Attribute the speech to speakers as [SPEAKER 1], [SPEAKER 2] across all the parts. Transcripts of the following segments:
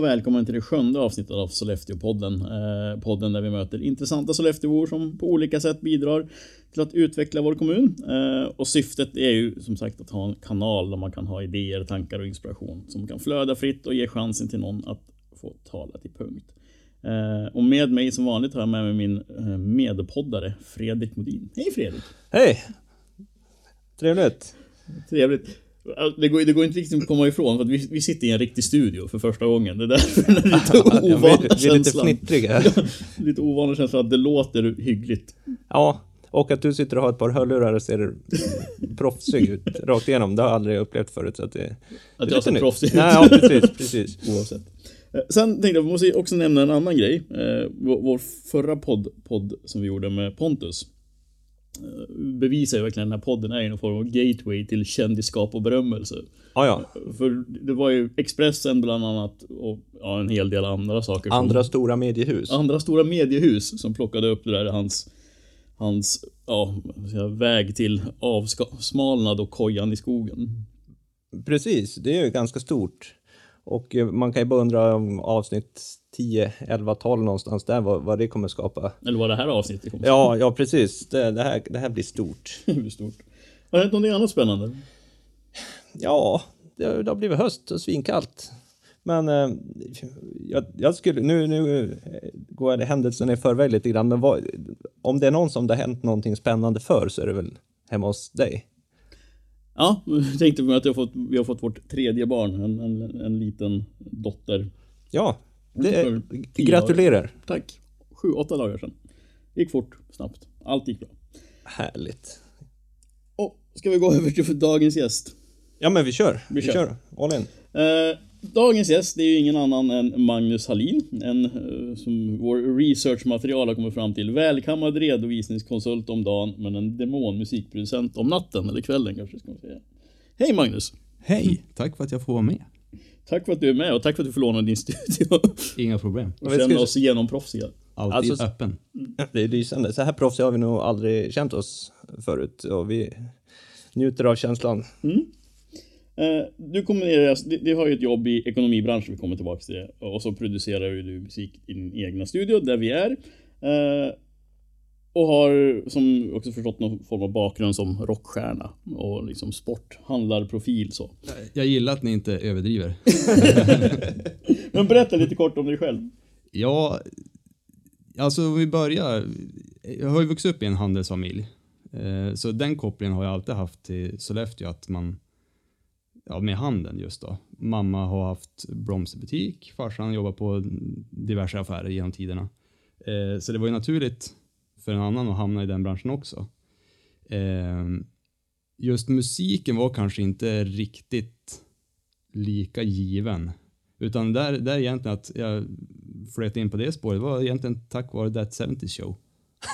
[SPEAKER 1] och välkommen till det sjunde avsnittet av Sollefteå-podden. Eh, podden där vi möter intressanta Sollefteåbor som på olika sätt bidrar till att utveckla vår kommun. Eh, och syftet är ju som sagt att ha en kanal där man kan ha idéer, tankar och inspiration som kan flöda fritt och ge chansen till någon att få tala till punkt. Eh, och med mig som vanligt har jag med mig min eh, medpoddare Fredrik Modin. Hej Fredrik!
[SPEAKER 2] Hej! Trevligt.
[SPEAKER 1] Trevligt. Det går, det går inte riktigt att komma ifrån för att vi, vi sitter i en riktig studio för första gången. Det är därför den lite ovana
[SPEAKER 2] vi, vi är lite fnittriga.
[SPEAKER 1] lite ovana känslan att det låter hyggligt.
[SPEAKER 2] Ja, och att du sitter och har ett par hörlurar och ser proffsig ut rakt igenom. Det har jag aldrig upplevt förut. Så att det,
[SPEAKER 1] att det jag ser proffsig ut?
[SPEAKER 2] Nej, ja, precis, precis.
[SPEAKER 1] Oavsett. Eh, sen tänkte jag, vi måste också nämna en annan grej. Eh, vår förra podd, podd som vi gjorde med Pontus bevisar ju verkligen den här podden är en form av gateway till kändisskap och berömmelse.
[SPEAKER 2] Ja, ja.
[SPEAKER 1] För det var ju Expressen bland annat och ja, en hel del andra saker.
[SPEAKER 2] Andra som, stora mediehus.
[SPEAKER 1] Andra stora mediehus som plockade upp det där hans hans ja, väg till avsmalnad och kojan i skogen.
[SPEAKER 2] Precis, det är ju ganska stort. Och eh, man kan ju bara undra om avsnitt 10, 11, 12 någonstans där vad, vad det kommer skapa.
[SPEAKER 1] Eller vad det här avsnittet kommer
[SPEAKER 2] skapa. Ja, ja precis. Det, det, här, det här blir stort.
[SPEAKER 1] det blir stort. Har det hänt någonting annat spännande?
[SPEAKER 2] Ja, det, det har blivit höst och svinkallt. Men eh, jag, jag, skulle, nu, nu går jag händelsen i förväg lite grann, men vad, om det är någon som det har hänt någonting spännande för så är det väl hemma hos dig?
[SPEAKER 1] Ja, jag tänkte på att jag fått, vi har fått vårt tredje barn, en, en, en liten dotter.
[SPEAKER 2] Ja, det är, gratulerar.
[SPEAKER 1] Tack. Sju, åtta dagar sedan. Gick fort, snabbt. Allt gick bra.
[SPEAKER 2] Härligt.
[SPEAKER 1] Och ska vi gå över till dagens gäst?
[SPEAKER 2] Ja, men vi kör. Vi, vi kör. kör. All in.
[SPEAKER 1] Eh, dagens gäst är ju ingen annan än Magnus Hallin. En, eh, som vår researchmaterial har kommit fram till. Välkammad redovisningskonsult om dagen, men en demonmusikproducent om natten, eller kvällen kanske ska man säga. Hej Magnus!
[SPEAKER 3] Hej! Tack för att jag får vara med.
[SPEAKER 1] Tack för att du är med och tack för att du får låna din studio.
[SPEAKER 3] Inga problem.
[SPEAKER 1] Och känna oss genomproffsiga.
[SPEAKER 3] Alltid alltså, öppen.
[SPEAKER 2] Det är lysande. Så här proffsiga har vi nog aldrig känt oss förut. Och vi njuter av känslan.
[SPEAKER 1] Mm. Eh, du kombinerar, du har ju ett jobb i ekonomibranschen, vi kommer tillbaka till det. Och så producerar du musik i din egna studio, där vi är. Eh, och har som också förstått någon form av bakgrund som rockstjärna och liksom sporthandlarprofil så.
[SPEAKER 3] Jag gillar att ni inte överdriver.
[SPEAKER 1] Men berätta lite kort om dig själv.
[SPEAKER 3] Ja, alltså om vi börjar. Jag har ju vuxit upp i en handelsfamilj. Eh, så den kopplingen har jag alltid haft till Sollefteå, att man, ja med handeln just då. Mamma har haft blomsterbutik, farsan jobbar på diverse affärer genom tiderna. Eh, så det var ju naturligt för en annan att hamna i den branschen också. Eh, just musiken var kanske inte riktigt lika given. Utan där, där egentligen att jag flöt in på det spåret var egentligen tack vare That 70 Show.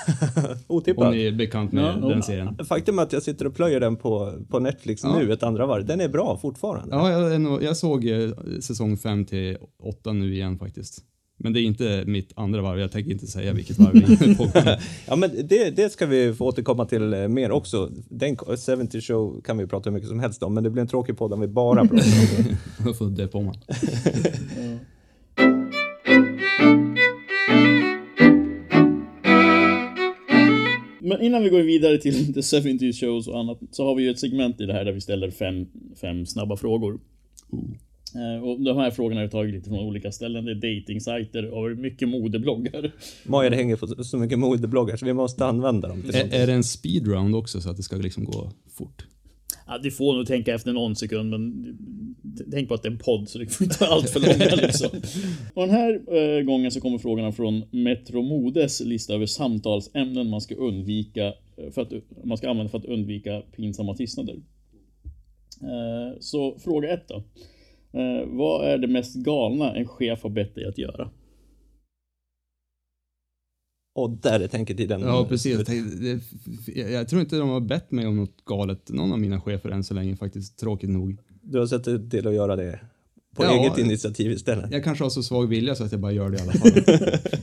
[SPEAKER 2] Otippat.
[SPEAKER 3] Om ni är bekant med ja, den serien.
[SPEAKER 2] Faktum är att jag sitter och plöjer den på, på Netflix ja. nu ett andra varv. Den är bra fortfarande.
[SPEAKER 3] Ja, jag, jag såg eh, säsong 5 till 8 nu igen faktiskt. Men det är inte mitt andra varv, jag tänker inte säga vilket varv vi är på.
[SPEAKER 2] ja, men det, det ska vi få återkomma till eh, mer också. Den 70 show kan vi prata hur mycket som helst om, men det blir en tråkig podd om vi bara pratar om det.
[SPEAKER 3] Jag får det på man.
[SPEAKER 1] Men innan vi går vidare till The 70 shows och annat så har vi ju ett segment i det här där vi ställer fem, fem snabba frågor. Ooh. Eh, och de här frågorna har jag tagit lite från olika ställen. Det är datingsajter och mycket modebloggar.
[SPEAKER 2] Maja, det hänger på så mycket modebloggar så vi måste använda dem.
[SPEAKER 3] Är, är det en speedround också så att det ska liksom gå fort?
[SPEAKER 1] Ja, du får nog tänka efter någon sekund, men tänk på att det är en podd så det får inte vara allt för långa liksom. Och den här eh, gången så kommer frågorna från Metro Modes lista över samtalsämnen man ska undvika eh, för att man ska använda för att undvika pinsamma tystnader. Eh, så fråga ett då. Eh, vad är det mest galna en chef har bett dig att göra?
[SPEAKER 2] Och där är tänketiden.
[SPEAKER 3] Ja, precis. Jag, jag, tror inte de har bett mig om något galet, någon av mina chefer än så länge faktiskt, tråkigt nog.
[SPEAKER 2] Du har sett till att göra det på ja, eget initiativ istället?
[SPEAKER 3] Jag kanske har så svag vilja så att jag bara gör det i alla fall.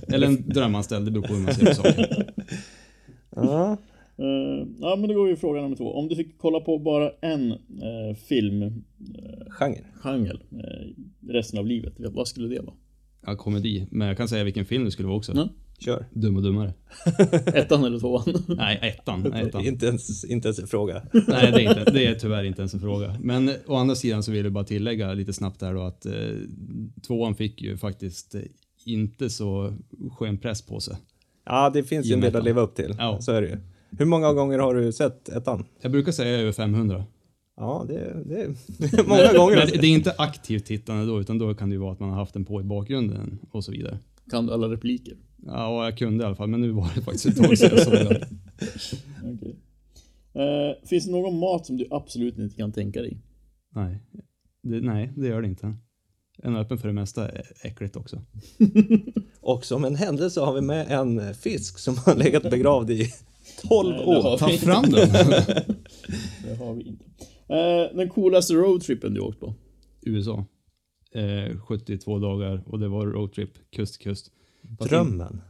[SPEAKER 3] Eller en drömanställd, det beror på hur man ser på saken.
[SPEAKER 1] Ja. Uh, ja men då går vi fråga nummer två. Om du fick kolla på bara en uh, film... Uh,
[SPEAKER 2] genre.
[SPEAKER 1] genre uh, resten av livet? Vad skulle det vara?
[SPEAKER 3] Ja, komedi. Men jag kan säga vilken film det skulle vara också.
[SPEAKER 1] Ja.
[SPEAKER 2] Kör.
[SPEAKER 3] Dum och dummare.
[SPEAKER 1] Ettan eller tvåan?
[SPEAKER 3] Nej, ettan. ettan.
[SPEAKER 2] Inte ens, inte ens en fråga.
[SPEAKER 3] Nej, det är, inte, det är tyvärr inte ens en fråga. Men å andra sidan så vill jag bara tillägga lite snabbt där då att eh, tvåan fick ju faktiskt inte så skön press på sig.
[SPEAKER 2] Ja, det finns ju en del att leva upp till.
[SPEAKER 3] Ja.
[SPEAKER 2] Så är det ju. Hur många gånger har du sett ettan?
[SPEAKER 3] Jag brukar säga över 500.
[SPEAKER 2] Ja, det, det är många gånger.
[SPEAKER 3] Men det är inte aktivt tittande då, utan då kan det ju vara att man har haft den på i bakgrunden och så vidare.
[SPEAKER 1] Kan du alla repliker?
[SPEAKER 3] Ja, och jag kunde i alla fall, men nu var det faktiskt ett tag sedan jag såg den.
[SPEAKER 1] Okej. Eh, finns det någon mat som du absolut inte kan tänka dig?
[SPEAKER 3] Nej, det, nej, det gör det inte. En öppen för det mesta är äckligt också.
[SPEAKER 2] Och som en händelse har vi med en fisk som har legat begravd i 12
[SPEAKER 1] Nej,
[SPEAKER 2] år.
[SPEAKER 1] har
[SPEAKER 3] Ta fram den!
[SPEAKER 1] Det har vi inte. Eh, den coolaste roadtrippen du åkt på?
[SPEAKER 3] USA. Eh, 72 dagar och det var roadtrip, kust till kust. Fast
[SPEAKER 2] Drömmen.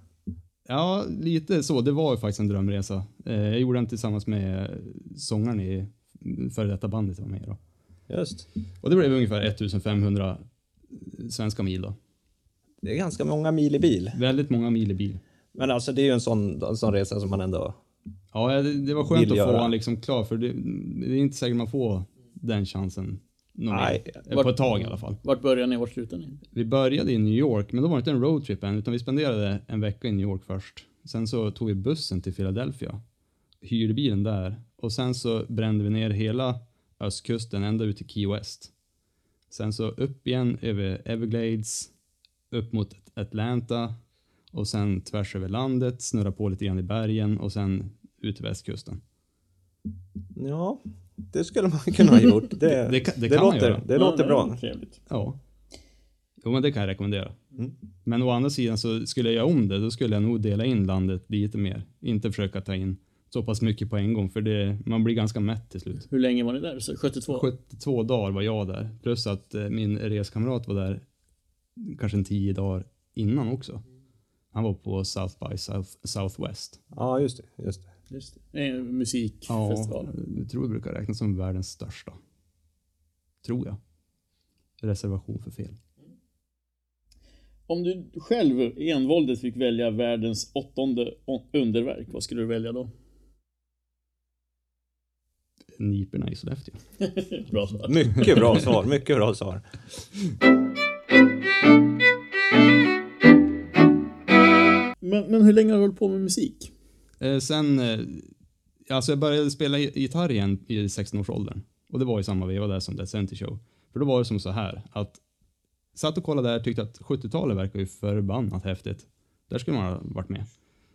[SPEAKER 3] Ja, lite så. Det var ju faktiskt en drömresa. Eh, jag gjorde den tillsammans med sångaren i före detta bandet var med då.
[SPEAKER 2] Just.
[SPEAKER 3] Och det blev ungefär 1500 svenska mil då.
[SPEAKER 2] Det är ganska många mil i bil.
[SPEAKER 3] Väldigt många mil i bil.
[SPEAKER 2] Men alltså det är ju en sån, en sån resa som man ändå...
[SPEAKER 3] Ja, det, det var skönt att få han liksom klar för det, det är inte säkert man får den chansen. någon
[SPEAKER 2] Nej.
[SPEAKER 3] mer. Eh, På ett tag i alla fall.
[SPEAKER 1] Vart började ni vart slutade ni?
[SPEAKER 3] Vi började i New York, men då var det inte en roadtrip än, utan vi spenderade en vecka i New York först. Sen så tog vi bussen till Philadelphia, hyrde bilen där och sen så brände vi ner hela östkusten ända ut till Key West. Sen så upp igen över Everglades, upp mot Atlanta och sen tvärs över landet, snurra på lite grann i bergen och sen ut till västkusten.
[SPEAKER 2] Ja, det skulle man kunna ha gjort. Det,
[SPEAKER 3] Det kan- det kan man
[SPEAKER 2] låter,
[SPEAKER 3] göra.
[SPEAKER 2] det låter
[SPEAKER 1] Ja,
[SPEAKER 2] bra.
[SPEAKER 1] Trevligt.
[SPEAKER 3] Ja. Jo, men det kan jag rekommendera.
[SPEAKER 2] Mm.
[SPEAKER 3] Men å andra sidan så skulle jag göra om det, då skulle jag nog dela in landet lite mer. Inte försöka ta in så pass mycket på en gång, för det, man blir ganska mätt till slut.
[SPEAKER 1] Hur länge var ni där? Så 72?
[SPEAKER 3] 72 dagar var jag där, plus att eh, min reskamrat var där kanske en 10 dagar innan också. Han var på South by South, Southwest.
[SPEAKER 2] Ja, just det. Just det.
[SPEAKER 1] Just det. En
[SPEAKER 3] Ja,
[SPEAKER 1] musikfestival.
[SPEAKER 3] jag tror det brukar räknas som världens största. Tror jag. Reservation för fel.
[SPEAKER 1] Om du själv envåldet fick välja världens åttonde underverk, vad skulle du välja då?
[SPEAKER 3] Niporna i Sollefteå.
[SPEAKER 1] Bra svar.
[SPEAKER 2] Mycket bra svar. Mycket bra svar.
[SPEAKER 1] Men, men hur länge har du hållit på med musik?
[SPEAKER 3] Eh, sen, eh, alltså jag började spela gi- gitarr igen i 16-årsåldern. Och det var i samma veva där som Dead Center Show. För då var det som så här att satt och kollade där och tyckte att 70-talet verkar ju förbannat häftigt. Där skulle man ha varit med.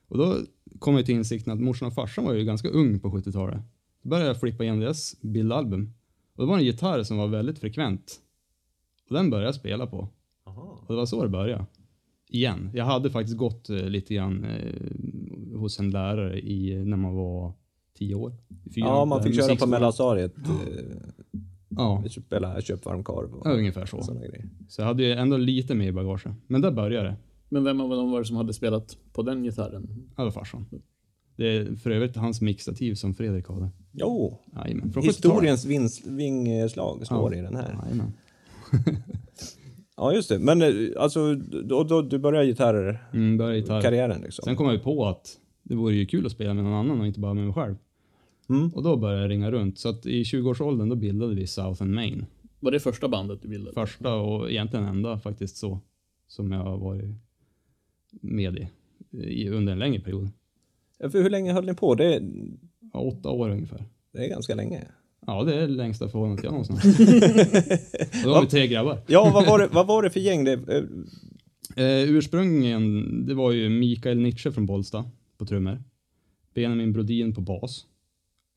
[SPEAKER 3] Och då kom jag till insikten att morsan och farsan var ju ganska ung på 70-talet. Då började jag flippa igenom deras bildalbum. Och det var en gitarr som var väldigt frekvent. Och den började jag spela på. Och det var så det började. Igen. Jag hade faktiskt gått eh, lite grann eh, hos en lärare i, när man var tio år. I fyran,
[SPEAKER 2] Ja, man fick köra på mellanstadiet.
[SPEAKER 3] Ja,
[SPEAKER 2] eh, Spela köpvarm korv
[SPEAKER 3] ja,
[SPEAKER 2] och
[SPEAKER 3] ungefär så.
[SPEAKER 2] sådana grejer.
[SPEAKER 3] Så jag hade ju ändå lite mer i bagage. Men där började det.
[SPEAKER 1] Men vem av dem var det som hade spelat på den gitarren?
[SPEAKER 3] Det var farsan. Det är för övrigt hans mixtativ som Fredrik hade.
[SPEAKER 2] Jo,
[SPEAKER 3] Jajamän,
[SPEAKER 2] historiens vinst, vingslag slår
[SPEAKER 3] Ja.
[SPEAKER 2] i den här.
[SPEAKER 3] 70-talet. Jajamän.
[SPEAKER 2] Ja, just det. Men eh, alltså, då, då, du började gitarrkarriären
[SPEAKER 3] Mm, började gitarr.
[SPEAKER 2] liksom?
[SPEAKER 3] Sen kom jag ju på att det vore ju kul att spela med någon annan och inte bara med mig själv.
[SPEAKER 2] Mm.
[SPEAKER 3] Och då började jag ringa runt. Så att i 20-årsåldern då bildade vi South and Main.
[SPEAKER 1] Var det första bandet du bildade?
[SPEAKER 3] Första och egentligen enda faktiskt så. Som jag har varit med i, i under en längre period.
[SPEAKER 2] Ja, För hur länge höll ni på? Det,
[SPEAKER 3] Ja, åtta år ungefär.
[SPEAKER 2] det är ganska länge.
[SPEAKER 3] Ja, det är det längsta förhållandet jag någonsin haft. Då var vi tre grabbar.
[SPEAKER 2] Ja, vad var det, vad var det för gäng? Det, eh,
[SPEAKER 3] Eh, ursprungligen, det var ju Mikael Nietzsche från Bollsta på trummor. Benjamin Brodin på bas.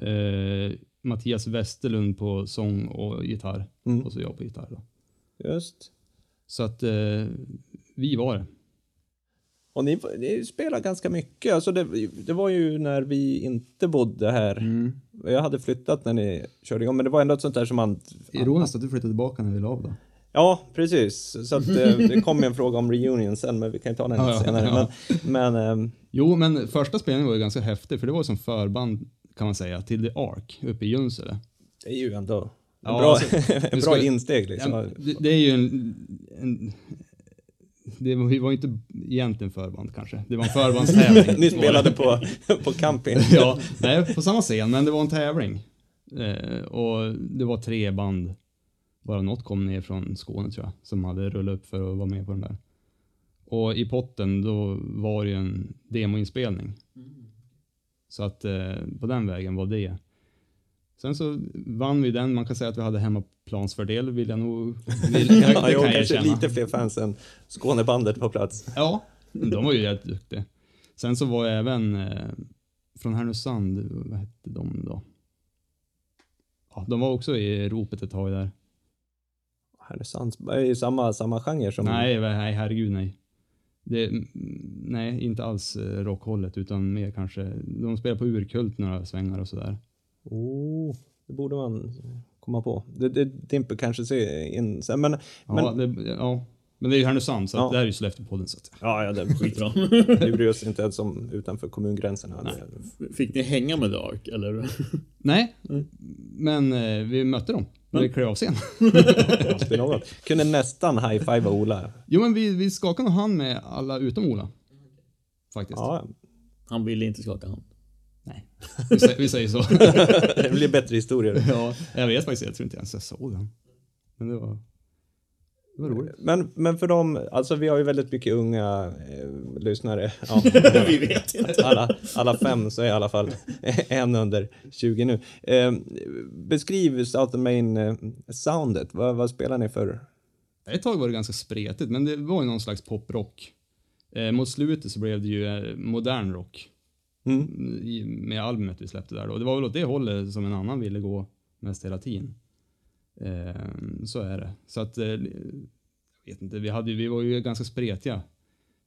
[SPEAKER 3] Eh, Mattias Westerlund på sång och gitarr.
[SPEAKER 2] Mm.
[SPEAKER 3] Och så jag på gitarr då.
[SPEAKER 2] just.
[SPEAKER 3] Så att eh, vi var det.
[SPEAKER 2] Och ni, ni spelar ganska mycket. Alltså det, det var ju när vi inte bodde här.
[SPEAKER 3] Mm.
[SPEAKER 2] Jag hade flyttat när ni körde igång, men det var ändå ett sånt där som man...
[SPEAKER 3] Ironiskt att du flyttade tillbaka när vi la av då.
[SPEAKER 2] Ja, precis. Så att, eh, det kommer en fråga om reunion sen, men vi kan ju ta den
[SPEAKER 3] Ja,
[SPEAKER 2] senare.
[SPEAKER 3] ja.
[SPEAKER 2] Men, men ehm,
[SPEAKER 3] Jo, men första spelningen var ju ganska häftig för det var som förband kan man säga till The Ark uppe i Junsele.
[SPEAKER 2] det är ju ändå...
[SPEAKER 3] Ja,
[SPEAKER 2] bra,
[SPEAKER 3] alltså,
[SPEAKER 2] en bra
[SPEAKER 3] ska-
[SPEAKER 2] insteg liksom.
[SPEAKER 3] Ja, det, det är ju en... en det var, vi var inte egentligen förband kanske. Det var en förbandstävling.
[SPEAKER 2] Ni spelade på, på camping.
[SPEAKER 3] ja, nej, på samma scen, men det var en tävling. Eh, och det var tre band. Bara något kom ner från Skåne tror jag, som hade rullat upp för att vara med på den där. Och i potten då var det ju en demoinspelning. Så att eh, på den vägen var det. Sen så vann vi den, man kan säga att vi hade hemmaplansfördel vill jag nog, vill, det,
[SPEAKER 2] Ja,
[SPEAKER 3] det kan jag
[SPEAKER 2] kanske lite fler fans än Skånebandet på plats.
[SPEAKER 3] Ja, de var ju rätt duktiga. Sen så var jag även eh, från Härnösand, vad hette de då? Ja, de var också i ropet ett tag där.
[SPEAKER 2] Härnösands är ju samma, samma genre som...
[SPEAKER 3] Nej, nej, herregud nej. Det, mm, nej, inte alls eh, rockhållet utan mer kanske, de spelar på urkult några svängar och sådär.
[SPEAKER 2] Oh, det borde man komma på. Det, det dimper kanske se in sen, men...
[SPEAKER 3] Ja,
[SPEAKER 2] men
[SPEAKER 3] det, ja, men det är ju Härnösand så
[SPEAKER 2] Ja.
[SPEAKER 3] det här är ju Sollefteåpodden så att
[SPEAKER 2] ja, ja, det är skitbra. Vi bryr oss inte ens om utanför kommungränserna. Det-
[SPEAKER 1] Fick ni hänga med Dark eller?
[SPEAKER 3] Nej, men eh, vi mötte dem när vi klev av scen.
[SPEAKER 2] Kunde nästan high-fiva Ola.
[SPEAKER 3] Jo, men vi, vi skakade nog hand med alla utom Ola. Faktiskt.
[SPEAKER 2] Ja,
[SPEAKER 1] Han ville inte skaka hand.
[SPEAKER 3] Nej, vi, sä- vi säger så.
[SPEAKER 2] det blir bättre historier.
[SPEAKER 3] ja, jag vet faktiskt, jag tror inte ens jag såg den. Men det var, det var roligt.
[SPEAKER 2] Men, men för dem, alltså vi har ju väldigt mycket unga eh, lyssnare. Ja,
[SPEAKER 1] Vi vet inte.
[SPEAKER 2] alla, alla fem så är i alla fall en under 20 nu. Eh, beskriv South Main eh, soundet. Vad, vad spelar ni för?
[SPEAKER 3] Ett tag var det ganska spretigt, men det var ju någon slags poprock. Eh, mot slutet så blev det ju eh, modern rock.
[SPEAKER 2] Mm.
[SPEAKER 3] Med albumet vi släppte där då. Det var väl åt det hållet som en annan ville gå mest hela tiden. Eh, så är det. Så att, eh, jag vet inte, vi, hade, vi var ju ganska spretiga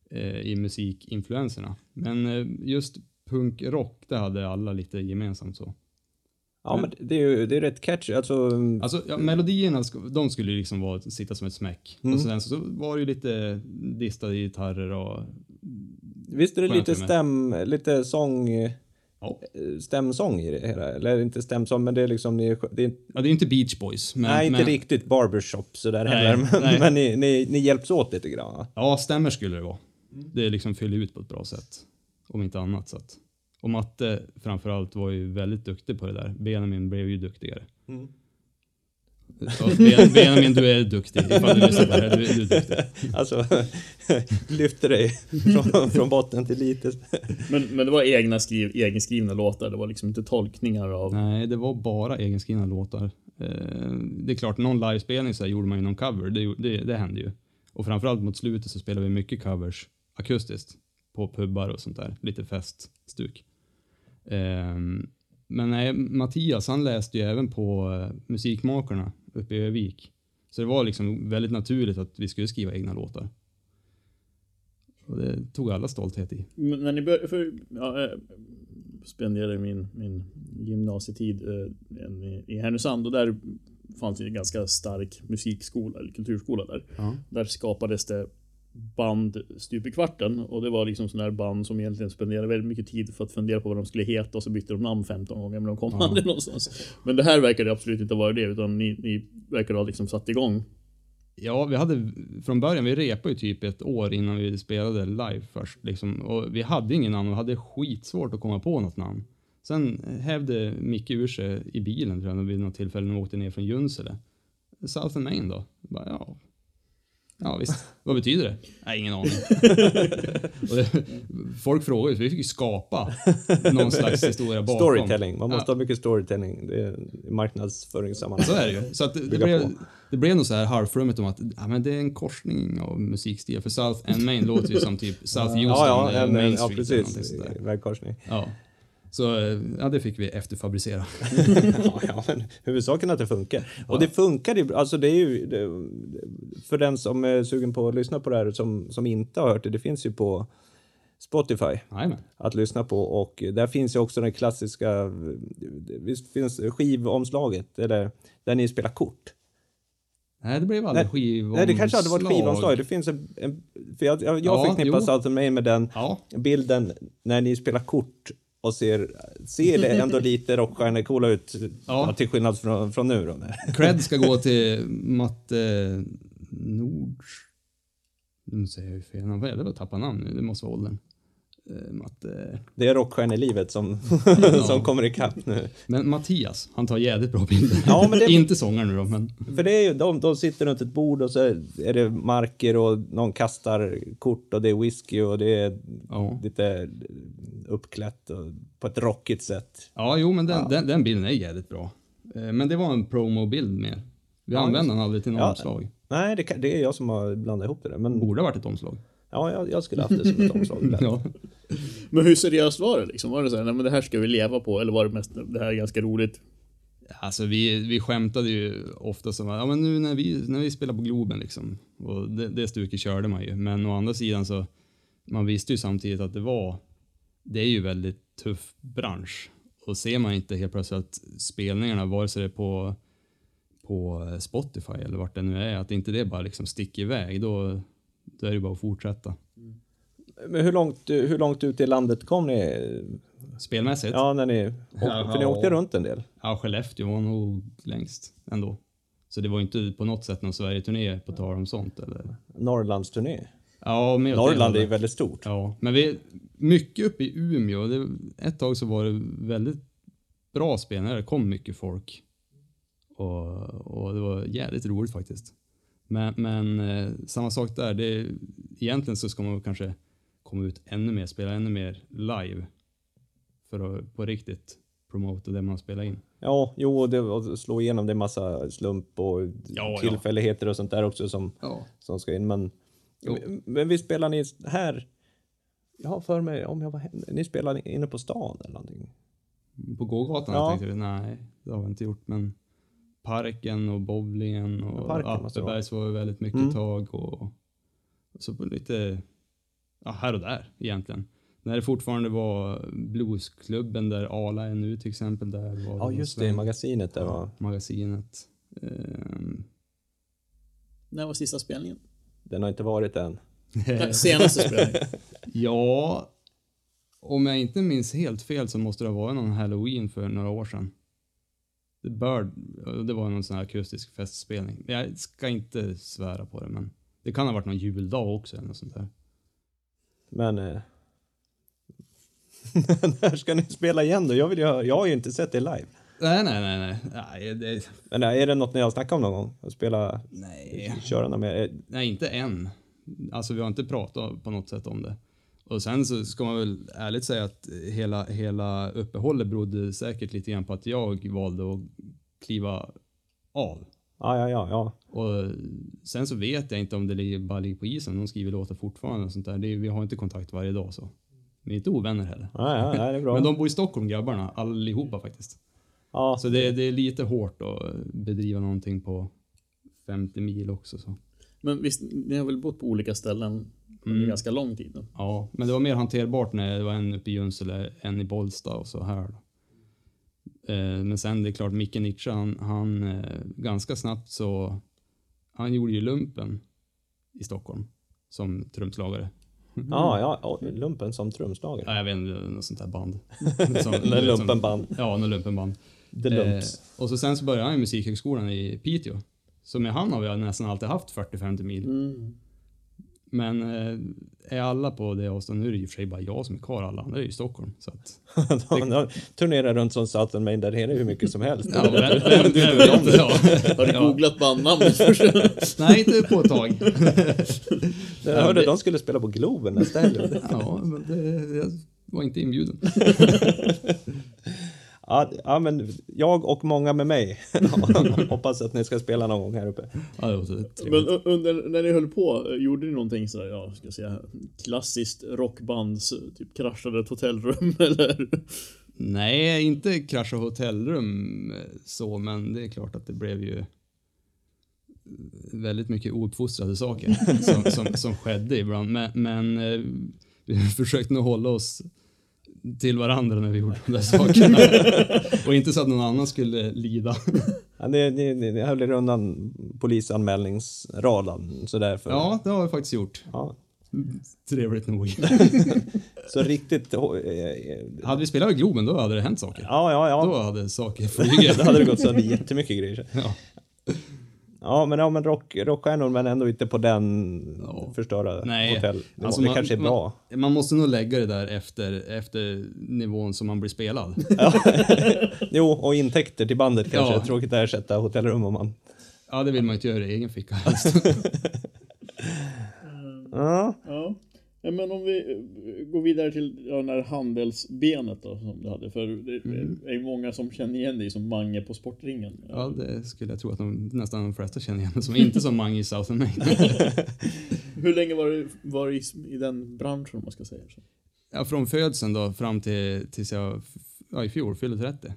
[SPEAKER 3] eh, i musikinfluenserna. Men eh, just punkrock, det hade alla lite gemensamt så.
[SPEAKER 2] Ja, men det är ju det är rätt catchy. Alltså,
[SPEAKER 3] Alltså, ja, melodierna, de skulle ju liksom vara, sitta som ett smäck.
[SPEAKER 2] Mm.
[SPEAKER 3] Och sen så var det ju lite distade gitarrer och...
[SPEAKER 2] visst är det lite stäm, lite sång, eh,
[SPEAKER 3] Ja.
[SPEAKER 2] stämsång i det hela? Eller inte stämsång, men det är liksom, ni, det är,
[SPEAKER 3] Ja, det är inte Beach Boys. Men,
[SPEAKER 2] nej, inte
[SPEAKER 3] men,
[SPEAKER 2] riktigt barbershop sådär
[SPEAKER 3] Nej,
[SPEAKER 2] heller. Men,
[SPEAKER 3] nej.
[SPEAKER 2] men ni, ni, ni hjälps åt lite grann.
[SPEAKER 3] Ja, stämmer skulle det vara. Det liksom fyller ut på ett bra sätt. Om inte annat. Så att. Och Matte framförallt var ju väldigt duktig på det där. Benjamin blev ju duktigare.
[SPEAKER 2] Mm.
[SPEAKER 3] Ja, Ben- Benjamin, du är duktig. Ifall du lyssnar på det här, du, du är duktig.
[SPEAKER 2] Alltså, lyfter dig från, från botten till lite.
[SPEAKER 1] Men, men det var egna skriv, egenskrivna låtar. Det var liksom inte tolkningar av...
[SPEAKER 3] Nej, det var bara egenskrivna låtar. Eh, det är klart, någon livespelning så här gjorde man ju någon cover. Det, det, det hände ju. Och framförallt mot slutet så spelade vi mycket covers akustiskt. På pubbar och sånt där. Lite feststuk. Eh, men nej, Mattias han läste ju även på eh, Musikmakarna uppe i Övik. Så det var liksom väldigt naturligt att vi skulle skriva egna låtar. Och det tog alla stolthet i.
[SPEAKER 1] Men när ni började, för ja, eh, spenderade min, min gymnasietid eh, i, i Härnösand och där fanns det en ganska stark musikskola, eller kulturskola där.
[SPEAKER 3] Ja.
[SPEAKER 1] Där skapades det band stup i kvarten och det var liksom sådana här band som egentligen spenderade väldigt mycket tid för att fundera på vad de skulle heta och så bytte de namn 15 gånger men de kom
[SPEAKER 3] Ja.
[SPEAKER 1] aldrig någonstans. Men det här verkar det absolut inte vara det utan ni, ni verkar ha liksom satt igång.
[SPEAKER 3] Ja, vi hade från början, vi repade ju typ ett år innan vi spelade live först liksom. Och vi hade ingen namn och hade skitsvårt att komma på något namn. Sen hävde Micke ur sig i bilen tror jag vid något tillfälle när vi åkte ner från Junsele. Southern Main då? Bara, ja. Ja visst, vad betyder det? Nej, ingen aning. folk frågade ju, så vi fick ju skapa någon slags historia bakom.
[SPEAKER 2] Storytelling. Man måste
[SPEAKER 3] Ja.
[SPEAKER 2] ha mycket storytelling. Det är i marknadsföringssammanhang.
[SPEAKER 3] Så är det ju. Så att det,
[SPEAKER 2] Bygga
[SPEAKER 3] blev,
[SPEAKER 2] på.
[SPEAKER 3] det blev nog så här halvflummigt om att ja, men det är en korsning av musikstil. För South and Main låter ju som typ South Houston,
[SPEAKER 2] Ja, ja,
[SPEAKER 3] eh, Main
[SPEAKER 2] ja
[SPEAKER 3] Street eller någonting
[SPEAKER 2] precis. Vägkorsning.
[SPEAKER 3] Ja. Så eh, ja, det fick vi efterfabricera.
[SPEAKER 2] ja, ja, men huvudsaken är att det funkar. Och det funkar ju, alltså det är ju, det, för den som är sugen på att lyssna på det här som, som inte har hört det, det finns ju på Spotify
[SPEAKER 3] Jajamän.
[SPEAKER 2] att lyssna på och där finns ju också den klassiska, visst finns skivomslaget, eller där ni spelar kort.
[SPEAKER 3] Nej, det blev aldrig
[SPEAKER 2] Nej,
[SPEAKER 3] skivomslag.
[SPEAKER 2] Nej, det kanske hade varit skivomslag. Det finns en, en för jag, jag, jag
[SPEAKER 3] Ja, jo.
[SPEAKER 2] Southern Main med den
[SPEAKER 3] Ja,
[SPEAKER 2] bilden när ni spelar kort och ser, ser det ändå lite rockstjärnecoola ut.
[SPEAKER 3] Ja.
[SPEAKER 2] Till skillnad från, från nu då.
[SPEAKER 3] Cred ska gå till Matte Nords... Nu säger jag ju fel namn. Vad är det? Jag tappar namn nu. Det måste vara åldern. Eh, Matte...
[SPEAKER 2] Det är rockstjärnelivet som, som kommer ikapp nu.
[SPEAKER 3] Men Mattias, han tar jävligt bra bilder.
[SPEAKER 2] Ja, men det-
[SPEAKER 3] Inte sångaren nu då, men...
[SPEAKER 2] För det är ju, de, de sitter runt ett bord och så är det marker och någon kastar kort och det är whisky och det är
[SPEAKER 3] Ja.
[SPEAKER 2] lite uppklätt och på ett rockigt sätt.
[SPEAKER 3] Ja, jo, men den, Den, den bilden är jävligt bra. Eh, Men det var en promo-bild mer. Vi
[SPEAKER 2] Ja,
[SPEAKER 3] använde den aldrig till något
[SPEAKER 2] Ja.
[SPEAKER 3] omslag.
[SPEAKER 2] Nej, det, det är jag som har blandat ihop det där. Men
[SPEAKER 3] Borde ha varit ett omslag.
[SPEAKER 2] ja, jag, jag skulle haft det som ett omslag.
[SPEAKER 3] Ja.
[SPEAKER 1] Men hur seriöst var det liksom? Var det så här, nej men det här ska vi leva på? Eller var det mest, det här är ganska roligt?
[SPEAKER 3] Alltså vi, vi skämtade ju ofta som att, ja men nu när vi, när vi spelar på Globen liksom. Och det, det stuket körde man ju. Men å andra sidan så, man visste ju samtidigt att det var, det är ju väldigt tuff bransch. Och ser man inte helt plötsligt att spelningarna, vare sig det är på, på Spotify eller vart det nu är, att inte det bara liksom sticker iväg, då, då är det bara att fortsätta.
[SPEAKER 2] Men hur långt, hur långt ut i landet kom ni?
[SPEAKER 3] Spelmässigt,
[SPEAKER 2] Ja, när ni,
[SPEAKER 3] Ja.
[SPEAKER 2] för ni åkte runt en del.
[SPEAKER 3] ja, Skellefteå var nog längst ändå. Så det var inte på något sätt någon Sverige-turné på tal om sånt eller?
[SPEAKER 2] Norrlands turné.
[SPEAKER 3] Ja,
[SPEAKER 2] Norrland är ju väldigt stort.
[SPEAKER 3] Ja, men vi, mycket uppe i Umeå. Det, ett tag så var det väldigt bra spelningar. Det kom mycket folk. Och, och det var jävligt roligt faktiskt. Men, men eh, samma sak där. Det, egentligen så ska man kanske komma ut ännu mer, spela ännu mer live. För att på riktigt promota det man spelar in.
[SPEAKER 2] Ja, jo, och det, och slå igenom det är massa slump och
[SPEAKER 3] Ja, ja.
[SPEAKER 2] tillfälligheter och sånt där också som,
[SPEAKER 3] Ja.
[SPEAKER 2] som ska in. Men,
[SPEAKER 3] Jo.
[SPEAKER 2] men vi spelar ni här? Jag har för mig, om jag var hem, ni spelar inne på stan eller någonting?
[SPEAKER 3] På gågatan
[SPEAKER 2] Ja.
[SPEAKER 3] tänkte vi, nej, det har vi inte gjort. Men parken och bowlingen och. Appelbergs var ju väldigt mycket
[SPEAKER 2] Mm.
[SPEAKER 3] tag och, och så på lite, ja, här och där egentligen. När det fortfarande var bluesklubben där Ala är nu till exempel. Där var
[SPEAKER 2] Ja, just det, i magasinet där var.
[SPEAKER 3] magasinet. Ehm,
[SPEAKER 1] När var sista spelningen?
[SPEAKER 2] Den har inte varit än.
[SPEAKER 1] Senaste spelningen?
[SPEAKER 3] ja, om jag inte minns helt fel så måste det ha varit någon halloween för några år sedan. Det bör, det var någon sån här akustisk festspelning. Jag ska inte svära på det, men det kan ha varit någon juldag också eller något sånt där.
[SPEAKER 2] Men... Eh, när ska ni spela igen då? Jag, vill ju, jag har ju inte sett det live.
[SPEAKER 3] Nej, nej, nej, nej. Nej, det,
[SPEAKER 2] Men eh, är det något ni har snackat om någon gång? Att spela,
[SPEAKER 3] nej.
[SPEAKER 2] köra något med?
[SPEAKER 3] nej, inte än. Alltså vi har inte pratat på något sätt om det. Och sen så ska man väl ärligt säga att hela, hela uppehållet berodde säkert lite grann på att jag valde att kliva av.
[SPEAKER 2] Ja, ja, ja, ja.
[SPEAKER 3] Och sen så vet jag inte om det ligger- bara ligger på isen. De skriver låtar fortfarande och sånt där. Det är, vi har inte kontakt varje dag så. Vi är inte ovänner heller.
[SPEAKER 2] Ja, ja, ja det är bra.
[SPEAKER 3] Men de bor i Stockholm grabbarna, allihopa faktiskt.
[SPEAKER 2] ja,
[SPEAKER 3] Så det, det är lite hårt att bedriva någonting på 50 mil också så.
[SPEAKER 1] Men visst, ni har väl bott på olika ställen under
[SPEAKER 3] Mm.
[SPEAKER 1] ganska lång tid? Då?
[SPEAKER 3] Ja, men det var mer hanterbart när det var en uppe i Junsele, en i Bollsta och så här. Då. Eh, men sen det är klart, Micke Nietzsche, han, han eh, ganska snabbt så, han gjorde ju lumpen i Stockholm som trumslagare.
[SPEAKER 2] ja, ja, ja, lumpen som trumslagare.
[SPEAKER 3] Ja, jag vet inte, något sånt där band. Som,
[SPEAKER 2] När lumpenband.
[SPEAKER 3] Ja, något lumpenband.
[SPEAKER 2] The Lumps.
[SPEAKER 3] Eh, och så sen så började han i Musikhögskolan i Piteå. Så med han har vi nästan alltid haft 40-50 mil.
[SPEAKER 1] Mm.
[SPEAKER 3] Men eh, är alla på det avståndet, nu är det i och för sig bara jag som är kvar, alla andra är ju i Stockholm. Så att,
[SPEAKER 2] de, de turnerar runt som Southern Main där nere hur mycket som helst.
[SPEAKER 3] ja, vem, vem, vem vet, ja.
[SPEAKER 1] Har du
[SPEAKER 3] Ja.
[SPEAKER 1] googlat bandnamnet?
[SPEAKER 3] Nej, inte på ett tag.
[SPEAKER 2] Jag hörde de skulle spela på Globen nästa helg.
[SPEAKER 3] ja, men det, jag var inte inbjuden.
[SPEAKER 2] Ja, ja, men jag och många med mig hoppas att ni ska spela någon gång här uppe.
[SPEAKER 3] Ja, det var så trevligt.
[SPEAKER 1] Men under, när ni höll på, eh, gjorde ni någonting sådär, ja, ska jag säga, klassiskt rockbands, typ kraschade ett hotellrum eller?
[SPEAKER 3] Nej, inte krascha hotellrum eh, så, men det är klart att det blev ju väldigt mycket ouppfostrade saker som, som, som skedde ibland. Men, men eh, vi försökte nog hålla oss till varandra när vi gjorde de där sakerna. Och inte så att någon annan skulle lida.
[SPEAKER 2] Ja, ni, ni, ni, höll er undan polisanmälningsradarn sådär för...
[SPEAKER 3] Ja, det har vi faktiskt gjort.
[SPEAKER 2] Ja.
[SPEAKER 3] Trevligt nog.
[SPEAKER 2] så riktigt... eh,
[SPEAKER 3] Hade vi spelat i Globen då hade det hänt saker.
[SPEAKER 2] Ja, ja, ja.
[SPEAKER 3] Då hade saker flugit.
[SPEAKER 2] Då hade det gått sönder jättemycket grejer.
[SPEAKER 3] Ja.
[SPEAKER 2] Ja, men, ja, men rock, rockstjärnor, men ändå inte på den
[SPEAKER 3] Ja.
[SPEAKER 2] förstöra
[SPEAKER 3] Nej,
[SPEAKER 2] hotell. Det,
[SPEAKER 3] alltså
[SPEAKER 2] det
[SPEAKER 3] man-
[SPEAKER 2] kanske är bra.
[SPEAKER 3] Man, man måste nog lägga det där efter, efter nivån som man blir spelad.
[SPEAKER 2] Jo, och intäkter till bandet kanske.
[SPEAKER 3] Ja.
[SPEAKER 2] Tråkigt att ersätta hotellrum om man...
[SPEAKER 3] Ja, det vill man inte göra i egen ficka.
[SPEAKER 2] Ja,
[SPEAKER 1] Ja. Men om vi eh, går vidare till ja, det här handelsbenet då, som du hade. För det är ju många som känner igen dig som Mange på Sportringen.
[SPEAKER 3] Ja, det skulle jag tro att de, nästan de flesta känner igen. Som inte som Mange i Maine.
[SPEAKER 1] Hur länge var du, var du i, i den branschen om man ska säga så?
[SPEAKER 3] Ja, från födseln då fram till tills jag ja, i fjol fyllde 30.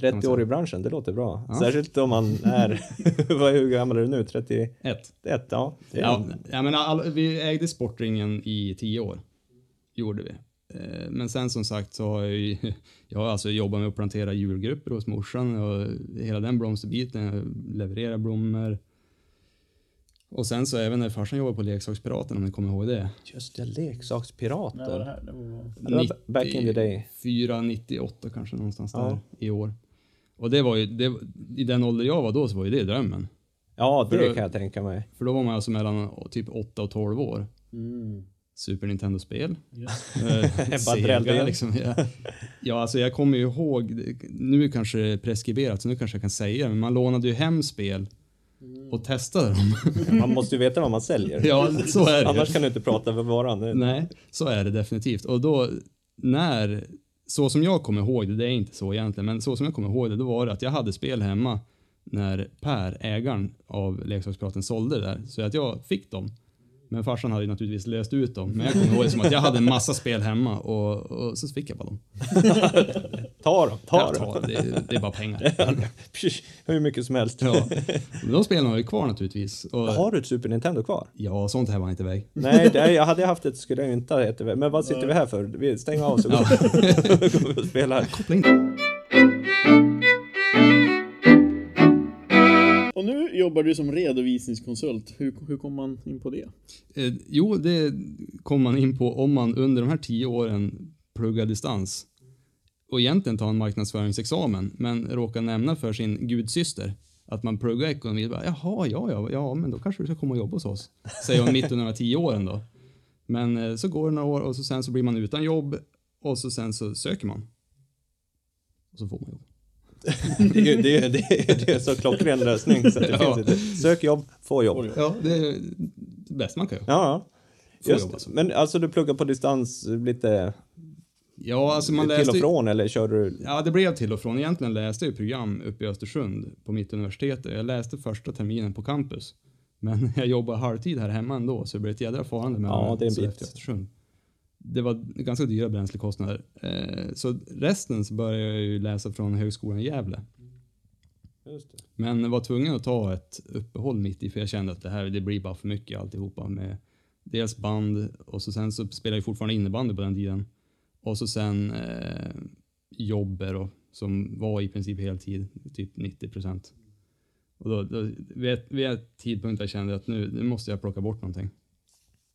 [SPEAKER 2] 30 år i branschen, det låter bra.
[SPEAKER 3] Ja.
[SPEAKER 2] Särskilt om man är... vad, hur gammal är du nu? 31?
[SPEAKER 3] Ett.
[SPEAKER 2] Ja. Det
[SPEAKER 3] Ja, jag menar, all, vi ägde Sportringen i tio år. Gjorde vi. Eh, Men sen som sagt så har jag ju, jag har alltså jobbat med att plantera julgrupper hos morsan och hela den blomsterbiten. Jag levererar blommor. Och sen så även när farsan jobbade på Leksakspiraten om ni kommer ihåg det.
[SPEAKER 2] Just det, leksakspirater.
[SPEAKER 1] När var det här? Det var...
[SPEAKER 2] Det var back in the day.
[SPEAKER 3] 94, 98 kanske någonstans
[SPEAKER 2] Ja.
[SPEAKER 3] där i år. Och det var ju, det, i den ålder jag var då så var ju det drömmen.
[SPEAKER 2] Ja, det
[SPEAKER 3] För då-
[SPEAKER 2] kan jag tänka mig.
[SPEAKER 3] För då var man alltså mellan typ 8 och 12 år.
[SPEAKER 1] Mm.
[SPEAKER 3] Super Nintendo-spel.
[SPEAKER 1] Ja.
[SPEAKER 3] Eh, Sega, liksom. Ja. ja, alltså jag kommer ju ihåg, nu kanske det är preskriberat så nu kanske jag kan säga men man lånade ju hem spel och testade dem.
[SPEAKER 2] Man måste ju veta vad man säljer.
[SPEAKER 3] ja, så är det
[SPEAKER 2] Annars kan du inte prata för varan.
[SPEAKER 3] Nej, så är det definitivt. Och då, när, så som jag kommer ihåg det, det är inte så egentligen, men så som jag kommer ihåg det, då var det att jag hade spel hemma när Per, ägaren av Leksakspraten, sålde det där. Så att jag fick dem. Men farsan hade ju naturligtvis löst ut dem. Men jag kommer ihåg det som att jag hade en massa spel hemma och, och så fick jag bara dem.
[SPEAKER 2] Ta dem, ta dem.
[SPEAKER 3] tar, det, det är bara pengar.
[SPEAKER 2] Hur mycket som helst.
[SPEAKER 3] Ja. Men de spelen har jag kvar naturligtvis. Och,
[SPEAKER 2] Har du ett Super Nintendo kvar?
[SPEAKER 3] ja, sånt här var inte iväg.
[SPEAKER 2] Nej, det är, jag hade haft det skulle jag inte ha hetat det. Men vad sitter vi här för? Vi stänger av så går vi och spelar.
[SPEAKER 1] Jobbar du som redovisningskonsult. Hur, hur kom man in på det?
[SPEAKER 3] Eh, jo, det kommer man in på om man under de här tio åren pluggar distans och egentligen tar en marknadsföringsexamen, men råkar nämna för sin gudsyster att man pluggar ekonomi. Bara, Jaha, ja, ja, ja, men då kanske du ska komma och jobba hos oss. Säger hon mitt under de här tio åren då. Men eh, så går det några år och så sen så blir man utan jobb och så sen så söker man. Och så får man jobb.
[SPEAKER 2] Det är, ju- det är, det är, det är så klockren lösning så det
[SPEAKER 3] Ja.
[SPEAKER 2] finns inte. Sök jobb, få jobb.
[SPEAKER 3] Ja, det är det bästa man kan göra.
[SPEAKER 2] Ja, just
[SPEAKER 3] alltså.
[SPEAKER 2] Men alltså du pluggar på distans lite
[SPEAKER 3] Ja, alltså man
[SPEAKER 2] till
[SPEAKER 3] läste
[SPEAKER 2] och
[SPEAKER 3] ju-
[SPEAKER 2] från eller kör du?
[SPEAKER 3] Ja, det blev till och från. Egentligen läste jag program uppe i Östersund på mitt universitet. Jag läste första terminen på campus. Men jag jobbade halvtid här hemma ändå, så det blev ett jädra farande med
[SPEAKER 2] Ja, det är en bit.
[SPEAKER 3] och Östersund. Det var ganska dyra bränslekostnader. Eh, så resten så började jag ju läsa från Högskolan i Gävle.
[SPEAKER 2] Just det.
[SPEAKER 3] Men var tvungen att ta ett uppehåll mitt i för jag kände att det här det blir bara för mycket alltihopa med dels band och så sen så spelade jag fortfarande innebandy på den tiden. Och så sen eh, jobber då, som var i princip heltid, typ 90 procent. Och då, då vid, ett, vid ett tidpunkt jag kände att nu, nu måste jag plocka bort någonting.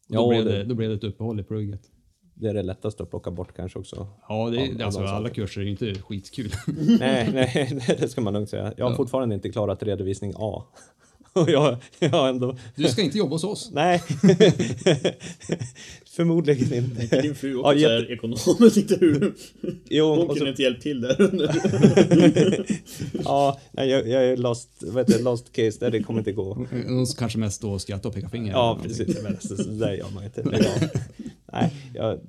[SPEAKER 3] Och då,
[SPEAKER 2] Ja,
[SPEAKER 3] blev
[SPEAKER 2] det-
[SPEAKER 3] det, då blev det ett uppehåll i plugget.
[SPEAKER 2] Det är det lättaste att plocka bort kanske också.
[SPEAKER 3] Ja, det,
[SPEAKER 2] Ja,
[SPEAKER 3] alltså, alla
[SPEAKER 2] saker.
[SPEAKER 3] kurser är ju inte skitkul.
[SPEAKER 2] nej, nej, det ska man lugnt säga. Jag har
[SPEAKER 3] Ja.
[SPEAKER 2] fortfarande inte klarat redovisning A. Och jag, jag ändå...
[SPEAKER 3] Du ska inte jobba hos oss.
[SPEAKER 2] Nej. Förmodligen
[SPEAKER 1] Inte
[SPEAKER 2] inte.
[SPEAKER 1] din fru
[SPEAKER 2] Ja,
[SPEAKER 1] också
[SPEAKER 2] jätte-
[SPEAKER 1] är ekonom, tänkte du.
[SPEAKER 2] Jo,
[SPEAKER 1] Hon
[SPEAKER 2] och
[SPEAKER 1] kunde
[SPEAKER 2] så,
[SPEAKER 1] inte hjälpt till där under.
[SPEAKER 2] ja, nej, jag, jag är lost, vad heter det, lost case, där det kommer inte gå.
[SPEAKER 3] De kanske mest och skratta och peka finger.
[SPEAKER 2] Ja, precis. Där gör man inte. Nej, jag,